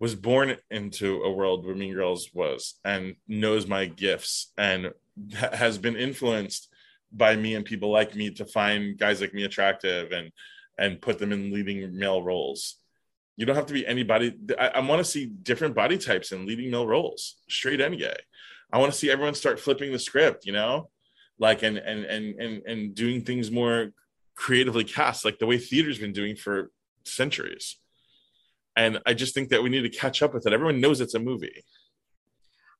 was born into a world where Mean Girls was and knows my gifts and ha- has been influenced by me and people like me to find guys like me attractive and and put them in leading male roles. You don't have to be anybody. I, I want to see different body types in leading male roles, straight and gay. I want to see everyone start flipping the script, you know, like and and and and and doing things more creatively cast, like the way theater's been doing for centuries. And I just think that we need to catch up with it. Everyone knows it's a movie.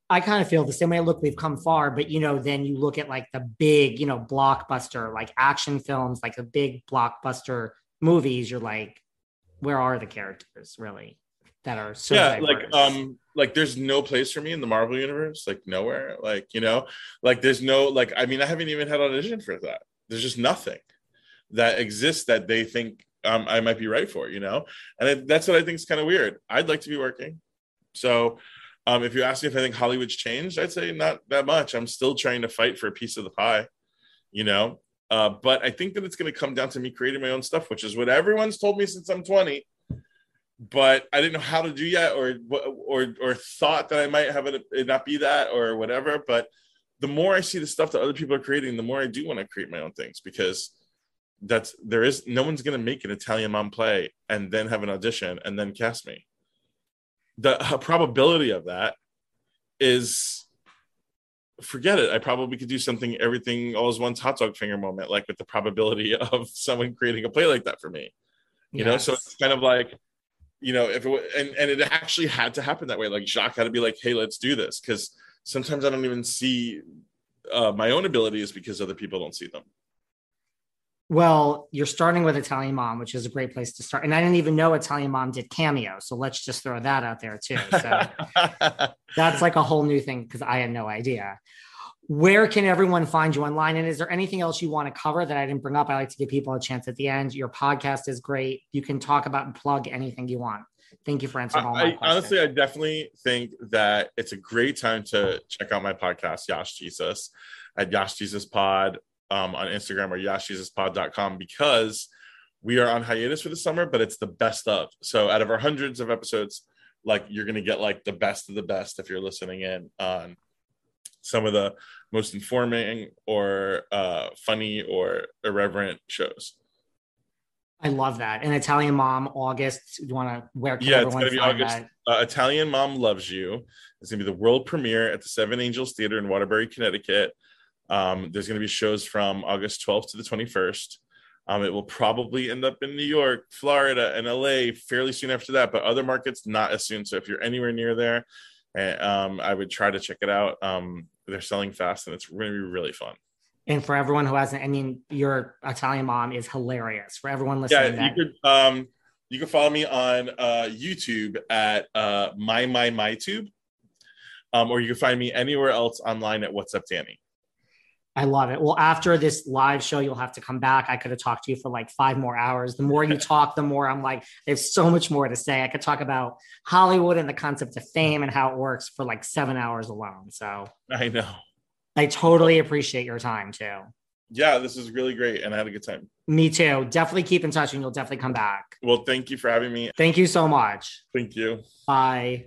I kind of feel the same way. Look, we've come far, but you know, then you look at like the big, you know, blockbuster, like action films, like the big blockbuster movies. You're like, where are the characters really that are so yeah diverse? like um like there's no place for me in the marvel universe like nowhere like you know? Like there's no like i mean i haven't even had audition for that. There's just nothing that exists that they think um, i might be right for you know? And that's what i think is kind of weird. I'd like to be working. So um, if you ask me if i think hollywood's changed i'd say not that much. I'm still trying to fight for a piece of the pie you know? Uh, but I think that it's going to come down to me creating my own stuff, which is what everyone's told me since I'm 20. But I didn't know how to do yet, or or or thought that I might have it, it not be that, or whatever. But the more I see the stuff that other people are creating, the more I do want to create my own things because that's there is no one's going to make an Italian mom play and then have an audition and then cast me. The probability of that is forget it. I probably could do something everything all is one's hot dog finger moment, like with the probability [LAUGHS] of someone creating a play like that for me. You yes. know, so it's kind of like, you know, if it and and it actually had to happen that way. Like Jacques had to be like, hey, let's do this. Cause sometimes I don't even see uh, my own abilities because other people don't see them. Well, you're starting with Italian Mom, which is a great place to start. And I didn't even know Italian Mom did cameo. So let's just throw that out there too. So [LAUGHS] that's like a whole new thing because I had no idea. Where can everyone find you online? And is there anything else you want to cover that I didn't bring up? I like to give people a chance at the end. Your podcast is great. You can talk about and plug anything you want. Thank you for answering all my I, questions. Honestly, I definitely think that it's a great time to check out my podcast, Yass Jesus, at Yass Jesus Pod um, on Instagram or yassjesuspod.com because we are on hiatus for the summer, but it's the best of. So out of our hundreds of episodes, like you're gonna get like the best of the best if you're listening in on some of the most informing or uh, funny or irreverent shows. I love that. And Italian Mom, August. Do you want to where? Can yeah, it's gonna be August. Uh, Italian Mom loves you. It's gonna be the world premiere at the Seven Angels Theater in Waterbury, Connecticut. Um, there's gonna be shows from August 12th to the 21st. Um, it will probably end up in New York, Florida, and LA fairly soon after that, but other markets not as soon. So if you're anywhere near there, eh, um, I would try to check it out. Um, they're selling fast, and it's going to be really fun. And for everyone who hasn't, I mean, your Italian mom is hilarious. For everyone listening, yeah, you could um, you can follow me on uh, YouTube at uh, my my my tube, um, or you can find me anywhere else online at What's Up Danny. I love it. Well, after this live show, you'll have to come back. I could have talked to you for like five more hours. The more you [LAUGHS] talk, the more I'm like, there's so much more to say. I could talk about Hollywood and the concept of fame and how it works for like seven hours alone. So I know. I totally appreciate your time too. Yeah, this is really great. And I had a good time. Me too. Definitely keep in touch and you'll definitely come back. Well, thank you for having me. Thank you so much. Thank you. Bye.